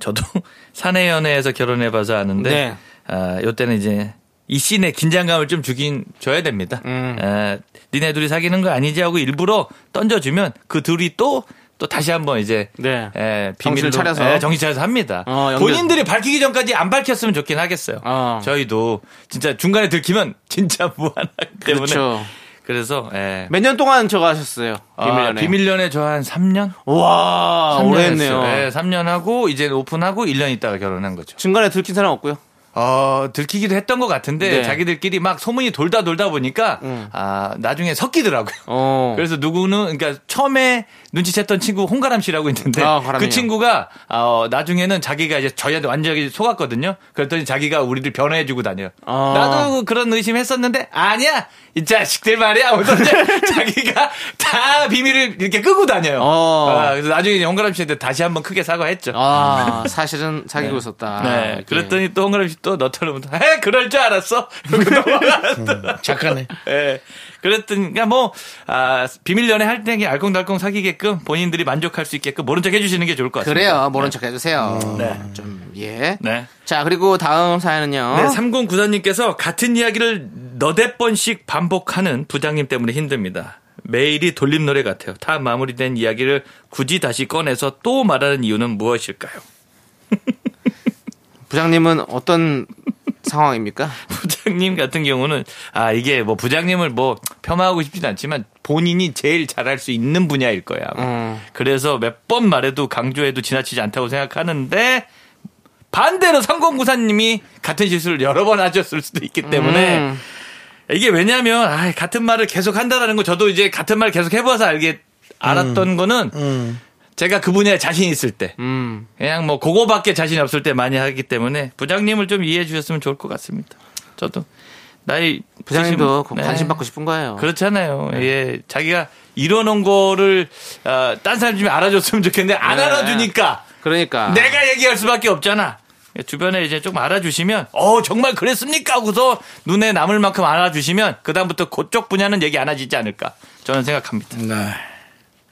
저도 사내 연애에서 결혼해봐서 아는데 네. 아, 요때는 이제 이 씬에 긴장감을 좀 주긴 줘야 됩니다. 음. 아, 니네 둘이 사귀는 거 아니지 하고 일부러 던져주면 그 둘이 또 또 다시 한번 이제 네. 에, 비밀로 차려서. 에, 정신 차려서 합니다. 어, 연결- 본인들이 밝히기 전까지 안 밝혔으면 좋긴 하겠어요. 어. 저희도 진짜 중간에 들키면 진짜 무한하기 때문에 그렇죠. 그래서 예. 몇년 동안 저거 하셨어요? 아, 비밀연애. 비밀연애 저 한 3년? 와, 3년 오래. 했네요. 예, 3년 하고 이제 오픈하고 1년 있다가 결혼한 거죠. 중간에 들킨 사람 없고요. 어, 들키기도 했던 것 같은데 네. 자기들끼리 막 소문이 돌다 돌다 보니까 아, 나중에 섞이더라고요. 어. 그래서 누구는 그러니까 처음에 눈치챘던 친구 홍가람 씨라고 있는데 아. 그 친구가 어, 나중에는 자기가 이제 저희한테 완전히 속았거든요. 그랬더니 자기가 우리를 변호해 주고 다녀요. 아. 나도 그런 의심 했었는데 아니야 이 자식들 말이야. 이제 자기가 다 비밀을 이렇게 끄고 다녀요. 어. 아, 그래서 나중에 홍가람 씨한테 다시 한번 크게 사과했죠. 아, 사실은 사귀고 있었다. 네. 이렇게. 그랬더니 또 홍가람 씨또 너처럼 에 그럴 줄 알았어. 이러고 넘어갔더라. 착하네. 예. 그랬더니 그러니까 뭐 아, 비밀 연애 할때 알콩달콩 사귀게끔 본인들이 만족할 수 있게끔 모른 척 해주시는 게 좋을 것 같습니다. 그래요. 모른 척 해주세요. 네. 좀, 예. 네. 자, 그리고 다음 사연은요. 네, 3094님께서 같은 이야기를 너댓 번씩 반복하는 부장님 때문에 힘듭니다. 매일이 돌림 노래 같아요. 다 마무리된 이야기를 굳이 다시 꺼내서 또 말하는 이유는 무엇일까요? 부장님은 어떤 상황입니까? 부장님 같은 경우는 아 이게 뭐 부장님을 뭐 폄하하고 싶진 않지만 본인이 제일 잘할 수 있는 분야일 거야. 음. 그래서 몇 번 말해도 강조해도 지나치지 않다고 생각하는데 반대로 상공구사님이 같은 실수를 여러 번 하셨을 수도 있기 때문에 음. 이게 왜냐하면 아, 같은 말을 계속 한다라는 거 저도 이제 같은 말을 계속 해봐서 알게 알았던 거는 제가 그 분야에 자신 있을 때 음. 그냥 뭐 그거밖에 자신이 없을 때 많이 하기 때문에 부장님을 좀 이해해 주셨으면 좋을 것 같습니다. 저도 나이 부장님도 네. 관심 받고 싶은 거예요. 그렇잖아요. 예, 자기가 이뤄놓은 거를 어, 딴 사람 좀 알아줬으면 좋겠는데 안 네. 알아주니까 그러니까. 내가 얘기할 수밖에 없잖아. 주변에 이제 좀 알아주시면, 어, 정말 그랬습니까? 하고서 눈에 남을 만큼 알아주시면, 그다음부터 그쪽 분야는 얘기 안 하시지 않을까. 저는 생각합니다. 네.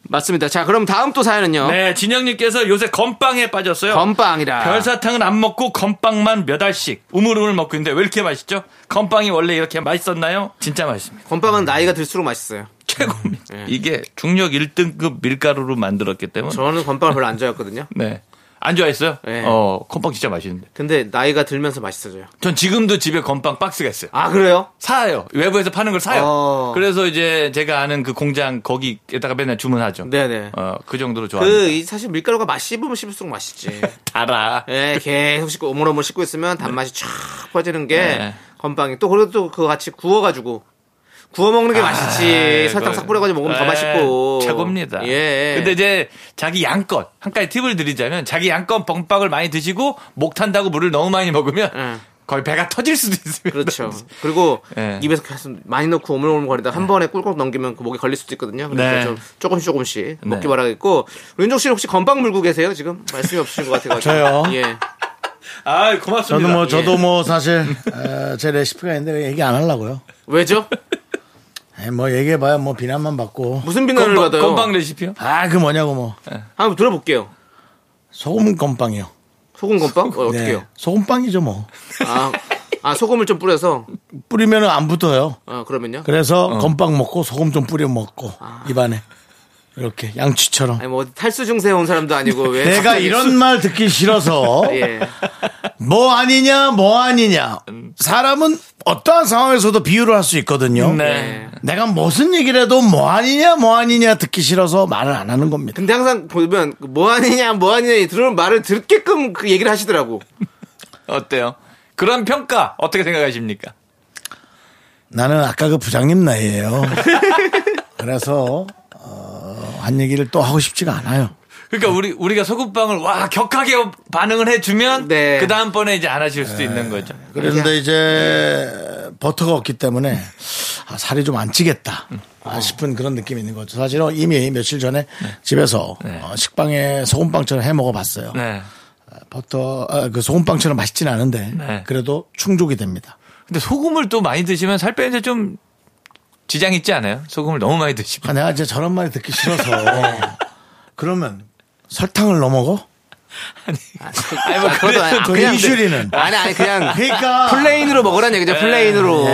맞습니다. 자, 그럼 다음 또 사연은요. 네, 진영님께서 요새 건빵에 빠졌어요. 건빵이라. 별사탕은 안 먹고 건빵만 몇 알씩 우물우물 먹고 있는데 왜 이렇게 맛있죠? 건빵이 원래 이렇게 맛있었나요? 진짜 맛있습니다. 건빵은 나이가 들수록 맛있어요. 최고입니다. 네. 이게 중력 1등급 밀가루로 만들었기 때문에. 저는 건빵을 별로 안 좋아했거든요. 네. 안 좋아했어요? 네. 어, 건빵 진짜 맛있는데. 근데 나이가 들면서 맛있어져요. 전 지금도 집에 건빵 박스가 있어요. 아, 그래요? 사요. 외부에서 파는 걸 사요. 어. 그래서 이제 제가 아는 그 공장 거기에다가 맨날 주문하죠. 네네. 어, 그 정도로 그, 좋아합니다. 이 사실 밀가루가 맛 씹으면 씹을수록 맛있지. 달아. 예, 계속 씹고 오물오물 씹고 있으면 단맛이 쫙 퍼지는 게 네. 건빵이 또 그래도 또 그거 같이 구워가지고 구워 먹는 게 맛있지. 아이고. 설탕 싹 뿌려가지고 먹으면 더 네, 맛있고. 최고입니다. 예. 근데 이제 자기 양껏 한 가지 팁을 드리자면 자기 양껏 뻥빵을 많이 드시고 목 탄다고 물을 너무 많이 먹으면 예. 거의 배가 터질 수도 있습니다. 그렇죠. 그리고 예. 입에서 계속 많이 넣고 오물오물거리다 한 번에 꿀꺽 넘기면 그 목에 걸릴 수도 있거든요. 그래서 네. 좀 조금씩 조금씩 먹기 네. 바라겠고 윤종 씨 혹시 건빵 물고 계세요 지금? 말씀이 없으신 것 같아가지고. 저요? 예. 아, 고맙습니다. 저도 뭐, 저도 예. 뭐 사실, 에, 제 레시피가 있는데 얘기 안 하려고요. 왜죠? 에, 뭐 얘기해봐야 뭐 비난만 받고. 무슨 비난을 건빵, 받아요? 건빵 레시피요? 아, 그 뭐냐고 뭐. 한번 들어볼게요. 소금 건빵이요. 소금 건빵? 어, 어떻게 네. 해요? 소금빵이죠 뭐. 아, 아, 소금을 좀 뿌려서. 뿌리면 안 붙어요. 어, 그러면요? 그래서 건빵 먹고 소금 좀 뿌려 먹고 입안에 이렇게 양치처럼. 아니, 뭐, 탈수 증세 온 사람도 아니고, 왜. 내가 이런 말 듣기 싫어서 예. 뭐 아니냐 뭐 아니냐 사람은 어떠한 상황에서도 비유를 할 수 있거든요. 네. 내가 무슨 얘기를 해도 뭐 아니냐 뭐 아니냐 듣기 싫어서 말을 안 하는 겁니다. 근데 항상 보면, 뭐 아니냐, 뭐 아니냐, 들으면 말을 듣게끔 그 얘기를 하시더라고. 어때요? 그런 평가 어떻게 생각하십니까? 나는 아까 그 부장님 나이에요. 그래서 어, 한 얘기를 또 하고 싶지가 않아요. 그러니까 우리 우리가 소금빵을 와 격하게 반응을 해주면 네. 그 다음번에 이제 안 하실 수도 있는 거죠. 그런데 이제 버터가 없기 때문에 아, 살이 좀 안 찌겠다 아, 싶은 그런 느낌이 있는 거죠. 사실은 이미 며칠 전에 집에서 어, 식빵에 소금빵처럼 해 먹어봤어요. 네. 버터 아, 그 소금빵처럼 맛있진 않은데 네. 그래도 충족이 됩니다. 근데 소금을 또 많이 드시면 살 빼는데 좀 지장 있지 않아요? 소금을 너무 많이 드시면. 아, 내가 이제 저런 말이 듣기 싫어서 그러면 설탕을 넣어 먹어? 아니 뭐 그래도 그것도 그 그냥 이슈리는 아니 아니 그냥 그러니까 plain으로 먹으라는 얘기죠. 플레인으로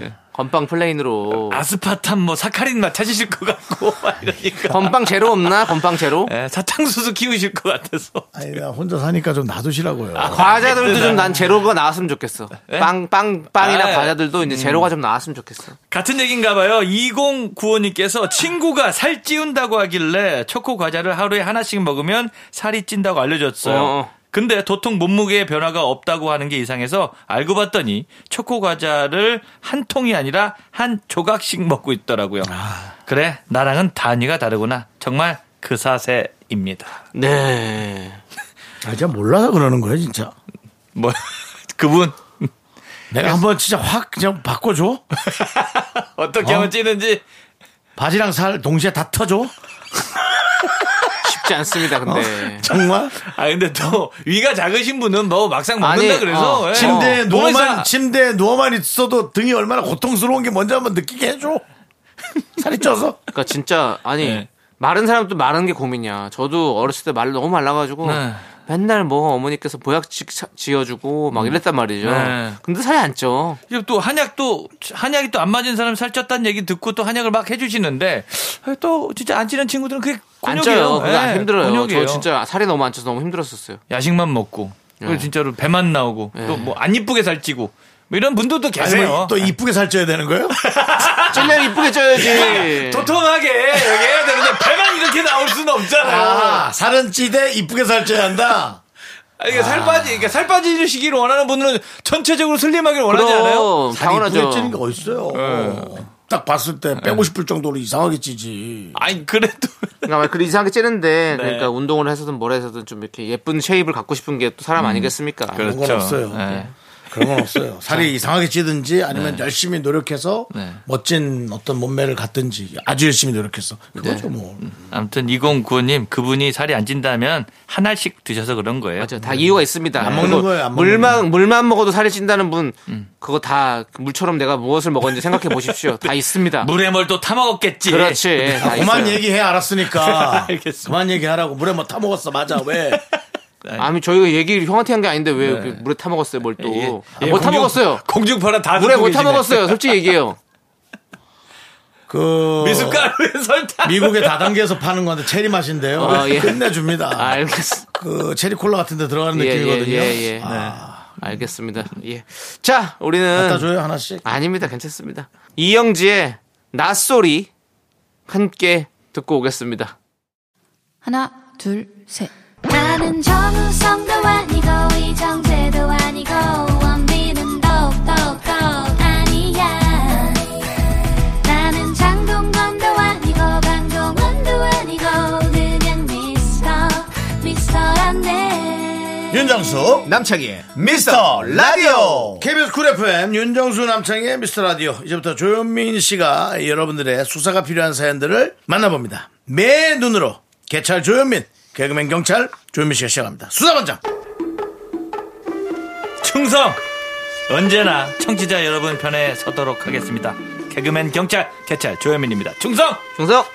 예. 건빵 plain으로 아스파탐 뭐 사카린 맛 찾으실 것 같고 막 이러니까. 건빵 제로 없나? 건빵 제로? 예, 사탕수수 키우실 것 같아서. 아니 나 혼자 사니까 좀 놔두시라고요. 과자들도 좀 난 제로가 나왔으면 좋겠어. 예? 빵, 빵, 빵이나 아, 과자들도 이제 제로가 좀 나왔으면 좋겠어. 같은 얘기인가 봐요. 2095님께서 친구가 살 찌운다고 하길래 초코 과자를 하루에 하나씩 먹으면 살이 찐다고 알려줬어요. 어. 근데 도통 몸무게에 변화가 없다고 하는 게 이상해서 알고 봤더니 초코 과자를 한 통이 아니라 한 조각씩 먹고 있더라고요. 그래, 나랑은 단위가 다르구나. 정말 그 사세입니다. 네. 아, 진짜 몰라서 그러는 거예요, 진짜. 뭐, 그분, 내가 한번 진짜 확 그냥 바꿔줘. 어떻게 하면 찌는지. 바지랑 살 동시에 다 터줘. 쉽지 않습니다, 근데. 정말. 아, 근데 또 위가 작으신 분은 뭐 막상 먹는다 아니, 그래서. 어, 예. 침대에 어, 누워만 몸에서- 침대에 누워만 있어도 등이 얼마나 고통스러운 게 뭔지 한번 느끼게 해줘. 살이 쪄서. 그러니까 진짜, 아니, 네. 마른 사람도 마른 게 고민이야. 저도 어렸을 때 말 너무 말라가지고. 네. 맨날 뭐 어머니께서 보약 지, 지어주고 막 이랬단 말이죠. 네. 근데 살이 안 쪄. 또 한약도 한약이 또 안 맞은 사람 살쪘다는 얘기 듣고 또 한약을 막 해주시는데 또 진짜 안 찌는 친구들은 그게 안 곤욕이에요. 쪄요. 예, 힘들어요. 곤욕이에요. 저 진짜 살이 너무 안 쪄서 너무 힘들었었어요. 야식만 먹고 그리고 네. 진짜로 배만 나오고 또 뭐 안 이쁘게 살찌고 뭐 이런 분들도 계세요. 뭐또 이쁘게 살쪄야 되는 거예요? 찔려 이쁘게 쪄야지. 도톰하게 얘기해야 되는데 배만 이렇게 나올 수는 없잖아요. 아, 살은 찌되 이쁘게 살쪄야 한다. 아, 이게 살 빠지, 그러니까 살 빠지시기를 원하는 분들은 전체적으로 슬림하기를 원하지 않아요? 그럼 살이 당연하죠. 이쁘게 찌는 게 어딨어요. 딱 봤을 때 빼고 싶을 정도로 이상하게 찌지. 아니 그래도 그러니까 그 이상하게 찌는데 네. 그러니까 운동을 해서든 뭘 해서든 좀 이렇게 예쁜 쉐입을 갖고 싶은 게 또 사람 아니겠습니까? 그런 건 없어요. 네. 그런 건 없어요. 살이 이상하게 찌든지 아니면 열심히 노력해서 네. 멋진 어떤 몸매를 갖든지 아주 열심히 노력해서 그거죠 네. 뭐. 아무튼 2095님 그분이 살이 안 찐다면 한 알씩 드셔서 그런 거예요. 맞아, 다 이유가 있습니다. 안 먹는 거예요, 안 먹는 물만 물만 먹어도 살이 찐다는 분 그거 다 물처럼 내가 무엇을 먹었는지 생각해 보십시오. 다 있습니다. 물에 뭘 또 타먹었겠지. 그렇지. 다 아, 그만 있어요. 얘기해 알았으니까. 알겠습니다. 그만 얘기하라고 물에 뭐 타먹었어 맞아 왜? 아니 저희가 얘기를 형한테 한 게 아닌데 왜 이렇게 물에 타 먹었어요 뭘 또? 예, 아, 예, 못타 공중- 먹었어요. 공중파라 다 물에 듣고 못타 계시네. 먹었어요. 솔직히 얘기해요. 그 미숫가루에 설탕. 미국의 다단계에서 파는 건데 체리 맛인데요. 어, 예. 끝내줍니다. 아, 알겠어. 그 체리 콜라 같은 데 들어가는 예, 느낌이거든요. 예, 예, 예. 아, 알겠습니다. 예. 자, 우리는 갖다 줘요 하나씩. 아닙니다. 괜찮습니다. 이영지의 낯소리 함께 듣고 오겠습니다. 하나, 둘, 셋. 나는 정우성도 아니고 이정재도 아니고 원빈은 더욱더 아니야. 나는 장동건도 아니고 강동원도 아니고 그냥 미스터 미스터란데. 윤정수 남창희의 미스터 라디오. KBS Cool FM 윤정수 남창희의 미스터 라디오. 이제부터 조현민 씨가 여러분들의 수사가 필요한 사연들을 만나봅니다. 매 눈으로 개찰 조현민 개그맨 경찰 조현민 씨가 시작합니다 수사반장 충성! 언제나 청취자 여러분 편에 서도록 하겠습니다. 개그맨 경찰, 개찰 조현민입니다. 충성! 중석.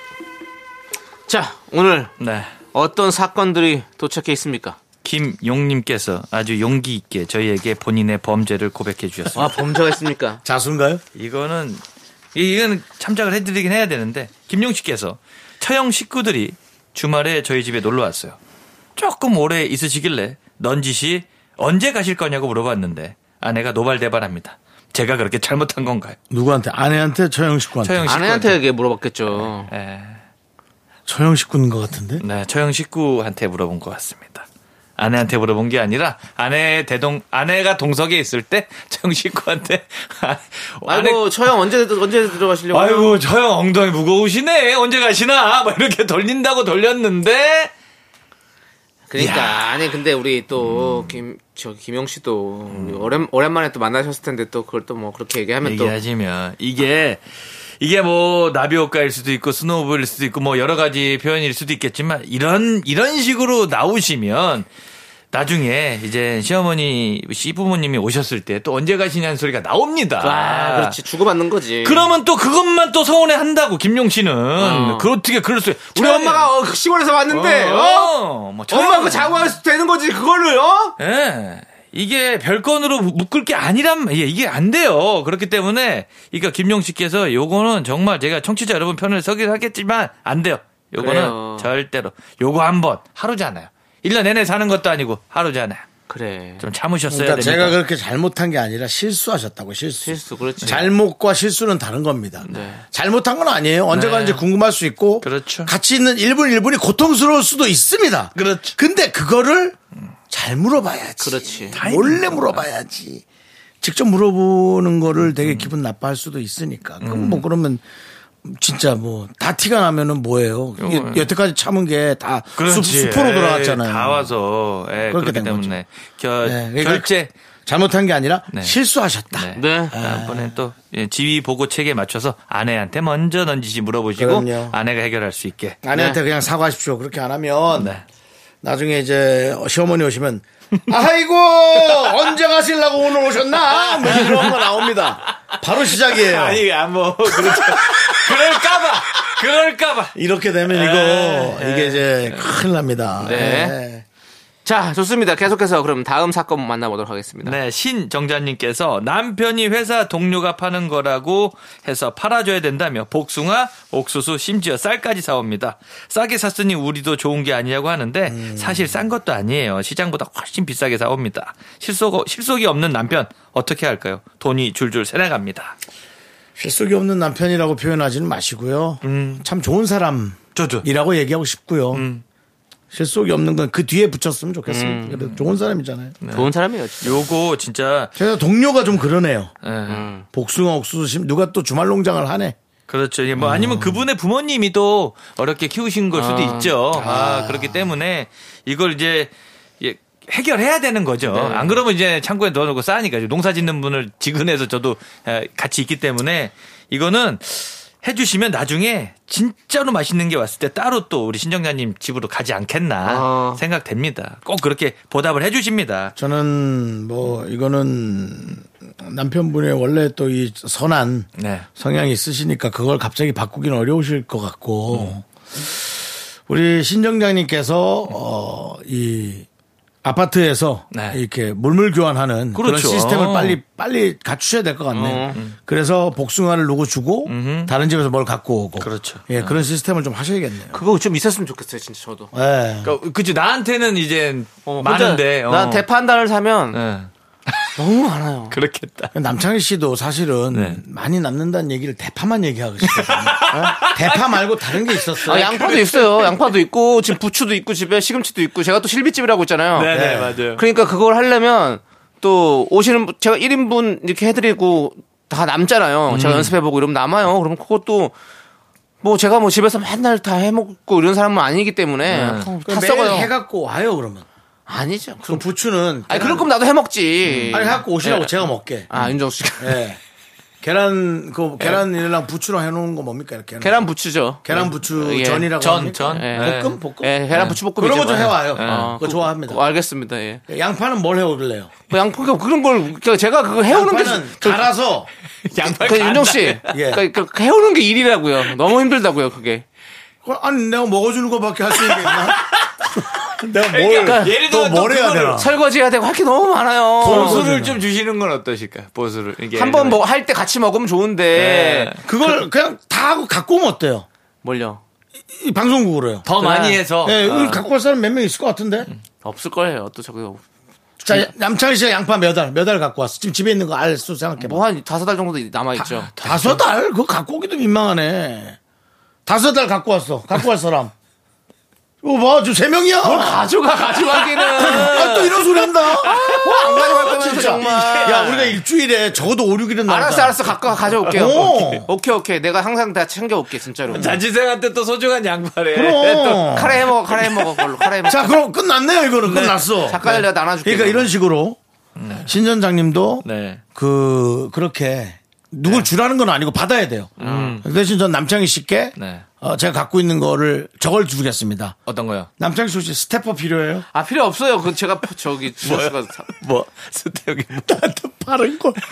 자, 오늘 네. 어떤 사건들이 도착해 있습니까? 김용님께서 아주 용기 있게 저희에게 본인의 범죄를 고백해 주셨습니다. 아, 범죄가 있습니까? 자수인가요? 이거는 이건 참작을 해드리긴 해야 되는데 김용 씨께서 처형 식구들이 주말에 저희 집에 놀러 왔어요. 조금 오래 있으시길래 넌지시 언제 가실 거냐고 물어봤는데 아내가 노발대발합니다. 제가 그렇게 잘못한 건가요? 누구한테 아내한테 처형 식구한테 처형 아내한테 물어봤겠죠. 예. 처형 식구인 것 같은데 네, 처형 식구한테 물어본 것 같습니다. 아내한테 물어본 게 아니라 아내 대동 아내가 동석에 있을 때 처형 식구한테 아내 아이고, 처형 언제, 언제 들어가시려고? 아이고 처형 엉덩이 무거우시네. 언제 가시나? 막 이렇게 돌린다고 돌렸는데. 그러니까. 아니 근데 우리 또 김저 김용 씨도 우리 오랜 오랜만에 또 만나셨을 텐데 또 그걸 또 뭐 그렇게 얘기하면 또 얘기하시면 이게 이게 뭐 나비 효과일 수도 있고 snowball일 수도 있고 뭐 여러 가지 표현일 수도 있겠지만 이런 이런 식으로 나오시면 나중에 이제 시어머니 시부모님이 오셨을 때 또 언제 가시냐는 소리가 나옵니다. 아, 그렇지 주고받는 거지. 그러면 또 그것만 또 서운해 한다고 김용 씨는 그 어떻게 그럴 수 우리 엄마가 어, 시골에서 왔는데 어? 어, 뭐 엄마 그 자고 할수 되는 거지 그거를 어? 예. 이게 별건으로 묶을 게 아니란, 예, 이게 안 돼요. 그렇기 때문에, 그러니까 김용 씨께서 요거는 정말 제가 청취자 여러분 편을 서긴 하겠지만, 안 돼요. 요거는 그래요. 절대로. 요거 한 번, 하루잖아요. 1년 내내 사는 것도 아니고, 하루잖아요. 그래. 좀 참으셨어야 그러니까 됩니다. 제가 그렇게 잘못한 게 아니라 실수하셨다고 실수. 실수 그렇지. 잘못과 실수는 다른 겁니다. 네. 잘못한 건 아니에요. 언제가 네. 이제 궁금할 수 있고 그렇죠. 같이 있는 1분 1분이 고통스러울 수도 있습니다. 그렇죠. 근데 그거를 잘 물어봐야지. 그렇지. 몰래 물어봐야지. 직접 물어보는 거를 되게 기분 나빠할 수도 있으니까. 그럼 뭐 그러면 진짜 뭐 다 티가 나면은 뭐예요? 이게 요거- 여태까지 참은 게 다. 수포로 에이, 돌아갔잖아요. 다 와서, 예, 그렇게 그렇기 된 때문에. 겨, 네, 그러니까 결제. 잘못한 게 아니라 네. 실수하셨다. 네. 네. 다음번에 또 예, 지휘 보고 체계에 맞춰서 아내한테 먼저 넌지시 물어보시고 그럼요. 아내가 해결할 수 있게. 아내한테 그냥 사과하십시오. 그렇게 안 하면 네. 나중에 이제 시어머니 오시면 아이고 언제 가시려고 오늘 오셨나? 뭐 이런 거 나옵니다. 바로 시작이에요. 아니, 아, 뭐, 그렇죠. 그럴까봐! 그럴까봐! 이렇게 되면 이거 이게 이제 큰일 납니다. 네. 네. 자 좋습니다. 계속해서 그럼 다음 사건 만나보도록 하겠습니다. 네, 신정자님께서 남편이 회사 동료가 파는 거라고 해서 팔아줘야 된다며 복숭아, 옥수수, 심지어 쌀까지 사옵니다. 싸게 샀으니 우리도 좋은 게 아니냐고 하는데 사실 싼 것도 아니에요. 시장보다 훨씬 비싸게 사옵니다. 실속, 실속이 없는 남편 어떻게 할까요? 돈이 줄줄 새나갑니다. 실속이 없는 남편이라고 표현하지는 마시고요. 참 좋은 사람이라고. 얘기하고 싶고요. 실속이 없는 건 그 뒤에 붙였으면 좋겠습니다. 그래도 좋은 사람이잖아요. 좋은 사람이에요. 진짜. 요거 진짜 제가 동료가 좀 그러네요. 예. 복숭아 옥수수 심 누가 또 주말 농장을 하네. 그렇죠. 이게 뭐 아니면 그분의 부모님이 또 어렵게 키우신 걸 수도 있죠. 아, 그렇기 때문에 이걸 이제 예, 해결해야 되는 거죠. 안 그러면 이제 창고에 넣어놓고 싸니까 농사 짓는 분을 지근해서 저도 에, 같이 있기 때문에 이거는 해주시면 나중에 진짜로 맛있는 게 왔을 때 따로 또 우리 신정자님 집으로 가지 않겠나 어. 생각됩니다. 꼭 그렇게 보답을 해주십니다. 저는 뭐 이거는 남편분의 원래 또 이 선한 네. 성향이 있으시니까 그걸 갑자기 바꾸기는 어려우실 것 같고 우리 신정장님께서 어 이 아파트에서 네. 이렇게 물물 교환하는 그런 그렇죠. 시스템을 빨리 빨리 갖추셔야 될 것 같네요. 그래서 복숭아를 누구 주고 다른 집에서 뭘 갖고 오고 그렇죠. 예, 그런 시스템을 좀 하셔야겠네요. 그거 좀 있었으면 좋겠어요, 진짜 저도. 예. 그러니까 그죠 나한테는 이제 어, 많은데 어. 대파 한 단을 사면 네. 너무 많아요. 그렇겠다. 남창희 씨도 사실은 네. 많이 남는다는 얘기를 대파만 얘기하고 있거든요. 어? 대파 말고 다른 게 있었어요. 아, 양파도 있어요. 양파도 있고 지금 부추도 있고 집에 시금치도 있고 제가 또 실비집이라고 있잖아요. 네네 네. 맞아요. 그러니까 그걸 하려면 또 오시는 분- 제가 1인분 이렇게 해드리고 다 남잖아요. 제가 연습해보고 이러면 남아요. 그럼 그것도 뭐 제가 뭐 집에서 맨날 다 해먹고 이런 사람은 아니기 때문에 어, 다 썩어요. 해갖고 와요 그러면. 아니죠. 그럼 부추는 아니 그럴 거면 나도 해 먹지. 아니 해갖고 오시라고 예. 제가 먹게. 아 윤정수 씨가 예. 계란 그 계란이랑 부추랑 해놓은 거 뭡니까 이렇게? 계란 부추죠. 계란 부추 예. 전이라고 전, 합니까? 전. 예. 볶음 볶음. 예, 계란 부추 볶음 그런 거 좀 해와요. 어, 그거 좋아합니다. 어, 알겠습니다. 예. 양파는 뭘 해오길래요? 그 양파 그런 걸 그러니까 제가 그거 해오는 게 갈아서 양팔 그 윤정 씨, 예. 그, 그 해오는 게 일이라고요. 너무 힘들다고요, 그게. 그걸 아니 내가 먹어주는 거밖에 할 수 있는 게 있나? 내가 뭘, 그러니까 예를 들어 또 해야 되나? 설거지 해야 되고 할 게 너무 많아요. 보수를 좀 주시는 건 어떠실까? 보수를 이게 한번 뭐 할 때 같이 먹으면 좋은데 네. 그걸 그 냥 다 하고 갖고 오면 어때요? 뭘요? 이 방송국으로요. 더 많이 해서 예, 아. 이거 갖고 갈 사람 몇 명 있을 것 같은데? 없을 거예요. 또 저거 자, 남창희 씨가 양파 몇 알, 몇 알 갖고 왔어. 지금 집에 있는 거 알수 생각해봐. 뭐한 다섯 달 정도 남아 있죠. 다섯 알? 그거 갖고 오기도 민망하네. 다섯 알 갖고 왔어. 갖고 갈 사람. 이거 봐, 지금 세 명이야. 가져가 가져가기는. 아, 또 이런 소리 한다. 안 가져갈 진짜. 정말. 야, 우리가 일주일에 적어도 5, 6일은 나온다. 알았어 알았어 갖고 가져올게요. 오. 오케이 오케이 내가 항상 다 챙겨올게 진짜로. 자취생한테 또 소중한 양말에. 그럼. 카레 해 먹어 카레 해 먹어 걸로 카레 해 먹어. 자, 그럼 끝났네요, 이거는. 끝났어. 작가들 내가 나눠줄게. 그러니까 이런 식으로 신전장님도 네. 그, 그렇게 누굴 주라는 건 아니고 받아야 돼요. 그 대신 전 남창희 씨께 네. 어, 제가 갖고 있는 거를 저걸 주겠습니다. 어떤 거요? 남창희 씨 stepper 필요해요? 아 필요 없어요. 그 제가 저기 주셨을 거. 뭐, 스테어기. 나한테 바른 거.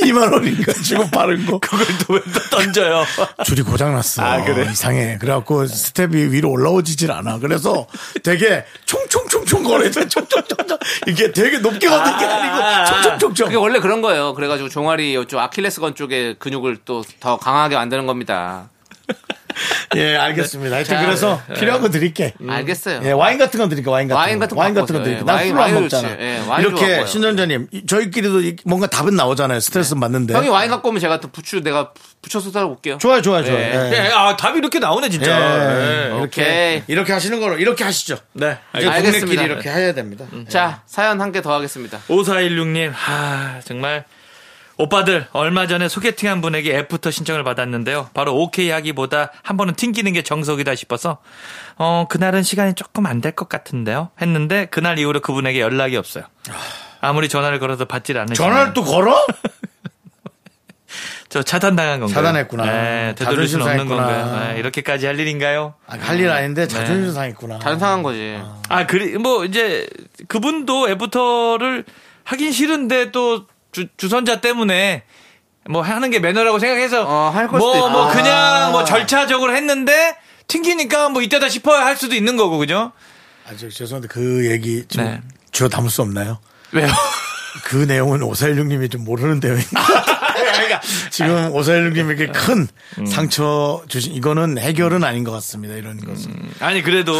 2만 원인가 지금 바른 거. 그걸 또 왜 또 던져요? 줄이 고장났어. 아, 그래? 이상해. 그래갖고 스텝이 위로 올라오지질 않아. 그래서 되게 총총총총 거리죠. 총총총총. 이게 되게 높게 걷는 게 아니고 총총총총. 그게 원래 그런 거예요. 그래가지고 종아리 이쪽 아킬레스건 쪽에 근육을 또 더 강하게 만드는 겁니다. 예, 알겠습니다. 하여튼 자, 그래서 필요한 거 드릴게. 알겠어요. 예, 와인 같은 거 드릴게, 와인 같은 와인 거. 같은 거 와인 같은 거 바꿔서, 드릴게. 예, 난 와인, 술안 와인 먹잖아. 예, 와인 이렇게. 신전자님, 이- 저희끼리도 이- 뭔가 답은 나오잖아요. 스트레스 받는데. 형이 와인 갖고 오면 제가 또 부추 내가 붙여서 따라올게요. 좋아요, 좋아요, 좋아요. 예. 예. 예, 아, 답이 이렇게 나오네, 진짜. 예. 예. 이렇게 오케이. 이렇게 하시는 거로 이렇게 하시죠. 네. 이제 알겠습니다. 동네끼리 이렇게 해야 됩니다. 자 사연 한 개 더 하겠습니다. 5416님, 하, 정말. 오빠들, 얼마 전에 소개팅한 분에게 애프터 신청을 받았는데요. 바로 오케이 하기보다 한 번은 튕기는 게 정석이다 싶어서, 어, 그날은 시간이 조금 안 될 것 같은데요. 했는데, 그날 이후로 그분에게 연락이 없어요. 아무리 전화를 걸어도 받질 않으시네요. 전화를 또 걸어? 저 차단당한 건가요? 차단했구나. 네, 되돌릴 없는 상했구나. 건가요? 네, 이렇게까지 할 일인가요? 아, 할일 아닌데 자존심 상했구나. 잘 상한 거지. 아, 그리, 뭐, 이제, 그분도 애프터를 하긴 싫은데 또 주, 주선자 때문에 뭐 하는 게 매너라고 생각해서 어, 뭐. 뭐 아. 그냥 뭐 절차적으로 했는데 튕기니까 뭐 이때다 싶어야 할 수도 있는 거고, 그죠? 아, 저, 죄송한데 그 얘기 좀 네. 담을 수 없나요? 왜요? 그 내용은 오사일육님이 좀 모르는 내용 입니다. 지금 오사일육님에게 큰 상처 주신 이거는 해결은 아닌 것 같습니다. 이런 것은. 아니, 그래도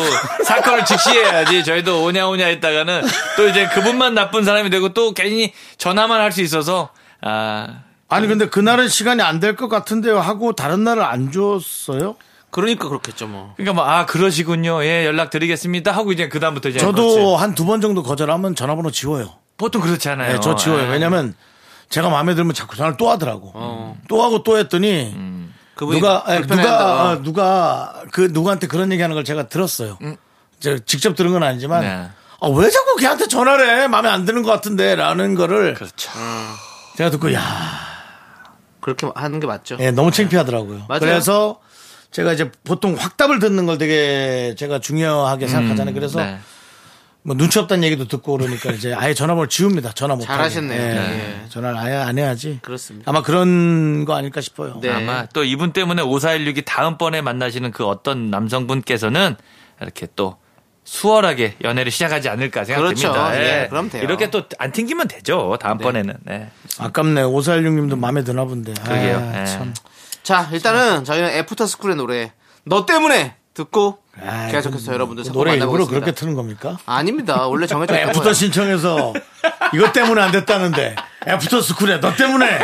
사건을 직시해야지. 저희도 오냐 오냐 했다가는 또 이제 그분만 나쁜 사람이 되고 또 괜히 전화만 할 수 있어서, 아, 아니 근데 그날은 시간이 안 될 것 같은데요 하고 다른 날을 안 줬어요? 그러니까 그렇겠죠 뭐. 그러니까 뭐, 아, 그러시군요. 예, 연락 드리겠습니다. 하고 이제 그 다음부터 이제. 저도. 한 두 번 정도 거절하면 전화번호 지워요. 보통 그렇지 않아요. 네, 저 지워요. 예. 왜냐면 제가 마음에 들면 자꾸 전화를 또 하더라고. 어. 또 하고 또 했더니 그분이 누가 예, 누가. 어, 누가 그 누구한테 그런 얘기하는 걸 제가 들었어요. 제가 직접 들은 건 아니지만 네. 아, 왜 자꾸 걔한테 전화를 해? 마음에 안 드는 것 같은데 라는 거를 그렇죠. 제가 듣고 야 그렇게 하는 게 맞죠. 예, 너무 창피하더라고요. 맞아요. 그래서 제가 이제 보통 확답을 듣는 걸 되게 제가 중요하게 생각하잖아요. 그래서 네. 뭐 눈치 없다는 얘기도 듣고 그러니까 이제 아예 전화번호 지웁니다. 전화 못 잘하셨네요. 예. 네. 전화를 아예 안 해야지. 그렇습니다. 아마 그런 거 아닐까 싶어요. 네. 아마 또 이분 때문에 5416이 다음번에 만나시는 그 어떤 남성분께서는 이렇게 또 수월하게 연애를 시작하지 않을까 생각됩니다. 그렇죠. 예, 그럼 돼요. 이렇게 또 안 튕기면 되죠. 다음번에는. 네. 아깝네. 오사일육님도 마음에 드나 본데. 그러게요. 아, 예. 참. 자 일단은 저희는 애프터스쿨의 노래 너 때문에 듣고 아, 계속해서 여러분들 그 노래 일부러 만나보겠습니다. 그렇게 트는 겁니까? 아닙니다. 원래 정해져 있는 애프터 거예요. 신청해서 이것 때문에 안 됐다는데 애프터 스쿨에 너 때문에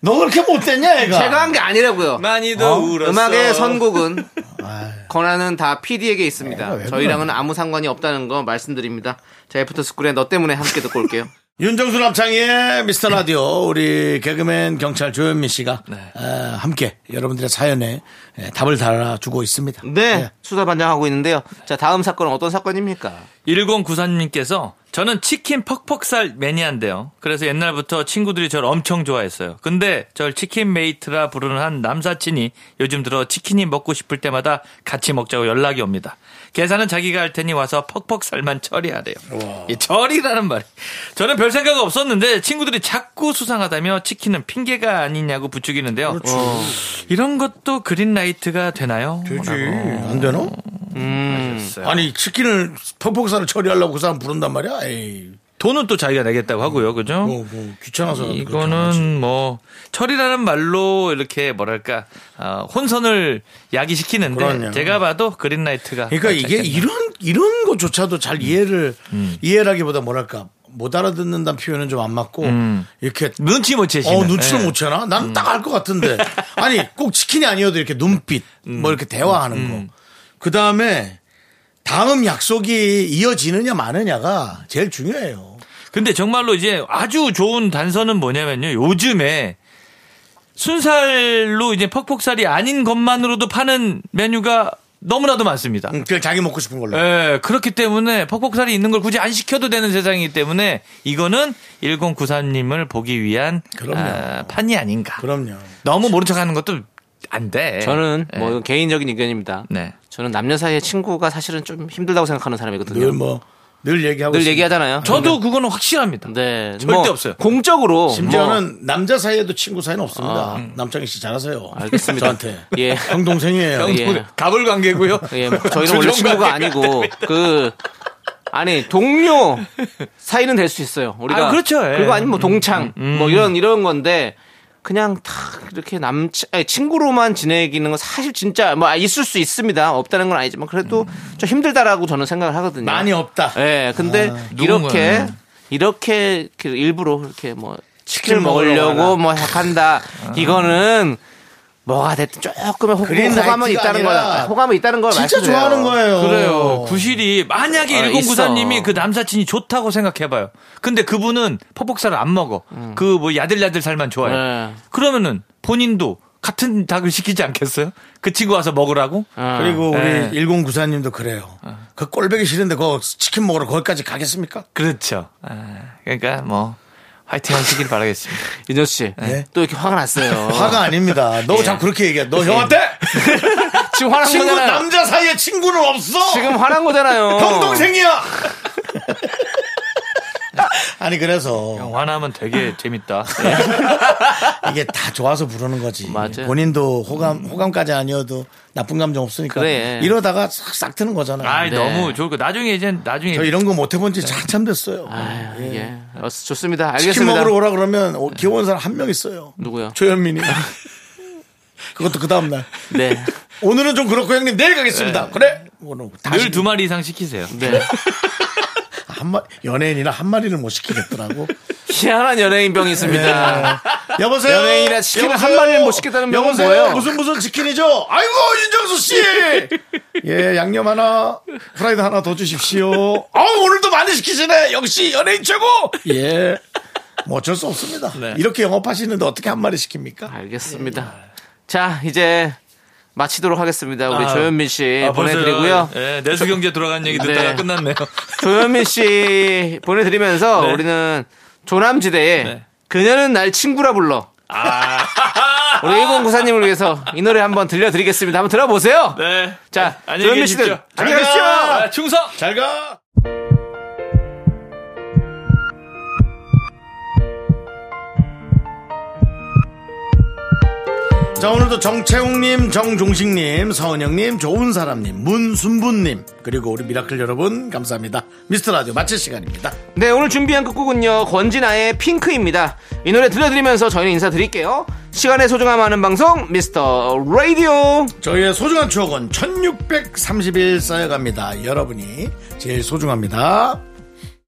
너 그렇게 못됐냐 애가 제가 한 게 아니라고요. 많이도 어? 울었어. 음악의 선곡은 아이, 권한은 다 PD에게 있습니다. 저희랑은 아무 상관이 없다는 거 말씀드립니다. 자, 애프터 스쿨의 너 때문에 함께 듣고 올게요. 윤정수 남창희의 미스터 라디오 우리 개그맨 경찰 조현민 씨가 네. 어, 함께 여러분들의 사연에 예, 답을 달아주고 있습니다. 네, 수사 반장하고 있는데요. 자, 다음 사건은 어떤 사건입니까? 1094님께서 저는 치킨 퍽퍽살 매니아인데요. 그래서 옛날부터 친구들이 저를 엄청 좋아했어요. 근데 절 치킨 mate라 부르는 한 남사친이 요즘 들어 치킨이 먹고 싶을 때마다 같이 먹자고 연락이 옵니다. 계산은 자기가 할 테니 와서 퍽퍽살만 처리하래요. 이 처리라는 말이. 저는 별 생각 없었는데 친구들이 자꾸 수상하다며 치킨은 핑계가 아니냐고 부추기는데요. 어, 이런 것도 green light가 되나요? 그렇지. 안 되나? 음, 아니 치킨을 퍽퍽살을 처리하려고 그 사람 부른단 말이야? 에이 돈은 또 자기가 내겠다고 하고요. 그죠? 뭐, 뭐 귀찮아서. 이거는 뭐 철이라는 말로 이렇게 뭐랄까 어, 혼선을 야기시키는데 그럼요. 제가 봐도 그린라이트가 그러니까 이게. 이런 이런 것조차도 잘 이해를 음. 이해라기보다 뭐랄까 못 알아듣는다는 표현은 좀 안 맞고 음. 이렇게 눈치 못 채시는 어 눈치를 예. 못 채나? 난 딱 알 것 같은데 아니 꼭 치킨이 아니어도 이렇게 눈빛 음. 뭐 이렇게 대화하는 거그 다음에 다음 약속이 이어지느냐 마느냐가 제일 중요해요. 근데 정말로 이제 아주 좋은 단서는 뭐냐면요. 요즘에 순살로 이제 퍽퍽살이 아닌 것만으로도 파는 메뉴가 너무나도 많습니다. 응, 그냥 자기 먹고 싶은 걸로. 예, 그렇기 때문에 퍽퍽살이 있는 걸 굳이 안 시켜도 되는 세상이기 때문에 이거는 1094님을 보기 위한 그럼요. 아, 판이 아닌가. 그럼요. 너무 모른 척 하는 것도 안 돼. 저는 예. 뭐 개인적인 의견입니다. 네. 저는 남녀 사이의 친구가 사실은 좀 힘들다고 생각하는 사람이거든요. 늘 뭐, 늘 얘기하고. 늘 있습니다. 얘기하잖아요. 저도 그거는 확실합니다. 네, 절대 뭐 없어요. 공적으로 심지어는 뭐 남자 사이에도 친구 사이는 없습니다. 아. 남창희 씨 잘하세요. 알겠습니다. 저한테. 예. 형 동생이에요. 예. 가불 관계고요. 예, 뭐 저희는 원래 친구가 아니고 그 아니 동료 사이는 될 수 있어요. 우리가 아, 그렇죠. 예. 그리고 아니면 뭐 동창 뭐 이런 이런 건데 그냥 다 이렇게 남 친구로만 지내기는 건 사실 진짜 뭐 있을 수 있습니다. 없다는 건 아니지만 그래도 좀 힘들다라고 저는 생각을 하거든요. 많이 없다. 예, 근데 아, 이렇게. 이렇게 그 일부러 이렇게 뭐 치킨을 먹으려고. 뭐 한다. 이거는 뭐가 됐든 조금의 호, 호감은 있다는 거야. 호감은 있다는 걸 진짜 말씀드려요. 좋아하는 거예요. 그래요. 구실이 만약에 아, 1094님이 있어. 그 남사친이 좋다고 생각해봐요. 근데 그분은 퍽퍽살을 안 먹어. 그뭐 야들야들 살만 좋아해. 네. 그러면은 본인도 같은 닭을 시키지 않겠어요? 그 친구 와서 먹으라고? 어. 그리고 우리 네. 1094님도 그래요. 그 꼴배기 싫은데 그 치킨 먹으러 거기까지 가겠습니까? 그렇죠. 아, 그러니까 뭐 화이팅 하시길 바라겠습니다. 윤정 씨, 네. 또 이렇게 화가 났어요. 화가 아닙니다. 너 예. 자꾸 그렇게 얘기해. 너 형한테 지금 화난 친구 거잖아요. 남자 사이에 친구는 없어. 지금 화난 거잖아요. 형 동생이야. 아니 그래서 화나면 되게 재밌다. 이게 다 좋아서 부르는 거지. 맞아요. 본인도 호감 호감까지 아니어도 나쁜 감정 없으니까 그래. 이러다가 싹, 싹 트는 거잖아요. 아, 네. 너무 좋을 거. 나중에 이제 나중에 저 이런 거 못 해본 지 한참 됐어요. 아유, 예. 어, 좋습니다. 치킨 알겠습니다. 먹으러 오라 그러면 오- 귀여운 사람 한 명 있어요. 누구요? 조현민이. 그것도 그 다음 날. 네. 오늘은 좀 그렇고 형님 내일 가겠습니다. 그래. 오늘 다시 늘두 마리 이상 시키세요. 네. 한 마, 연예인이나 한 마리를 못 시키겠더라고. 희한한 연예인 병이 있습니다. 네. 여보세요. 연예인이라 치킨을 여보세요? 한 마리를 못 명은 여보세요? 뭐예요? 무슨 무슨 치킨이죠? 아이고 윤정수 씨. 예, 양념 하나, 프라이드 하나 더 주십시오. 아 오늘도 많이 시키시네. 역시 연예인 최고. 예. 뭐 어쩔 수 없습니다. 네. 이렇게 영업하시는데 어떻게 한 마리 시킵니까? 알겠습니다. 자, 이제 마치도록 하겠습니다. 우리 아, 조현민 씨 아, 보내드리고요. 예, 내수경제 돌아간 얘기 듣다가 네. 끝났네요. 조현민 씨 보내드리면서 네. 우리는 조남지대의 네. 그녀는 날 친구라 불러. 아, 우리 1094님을 위해서 이 노래 한번 들려드리겠습니다. 한번 들어보세요. 네. 자, 안녕히 조현민 계십시오. 씨들 잘 안녕히 가. 가십시오. 아, 충성! 잘 가. 자, 오늘도 정채웅님, 정종식님, 서은영님, 좋은 사람님, 문순부님, 그리고 우리 미라클 여러분, 감사합니다. 미스터 라디오 마칠 시간입니다. 네, 오늘 준비한 끝곡은요. 권진아의 핑크입니다. 이 노래 들려드리면서 저희는 인사드릴게요. 시간의 소중함 아는 방송 미스터 라디오. 저희의 소중한 추억은 1631 쌓여갑니다. 여러분이 제일 소중합니다.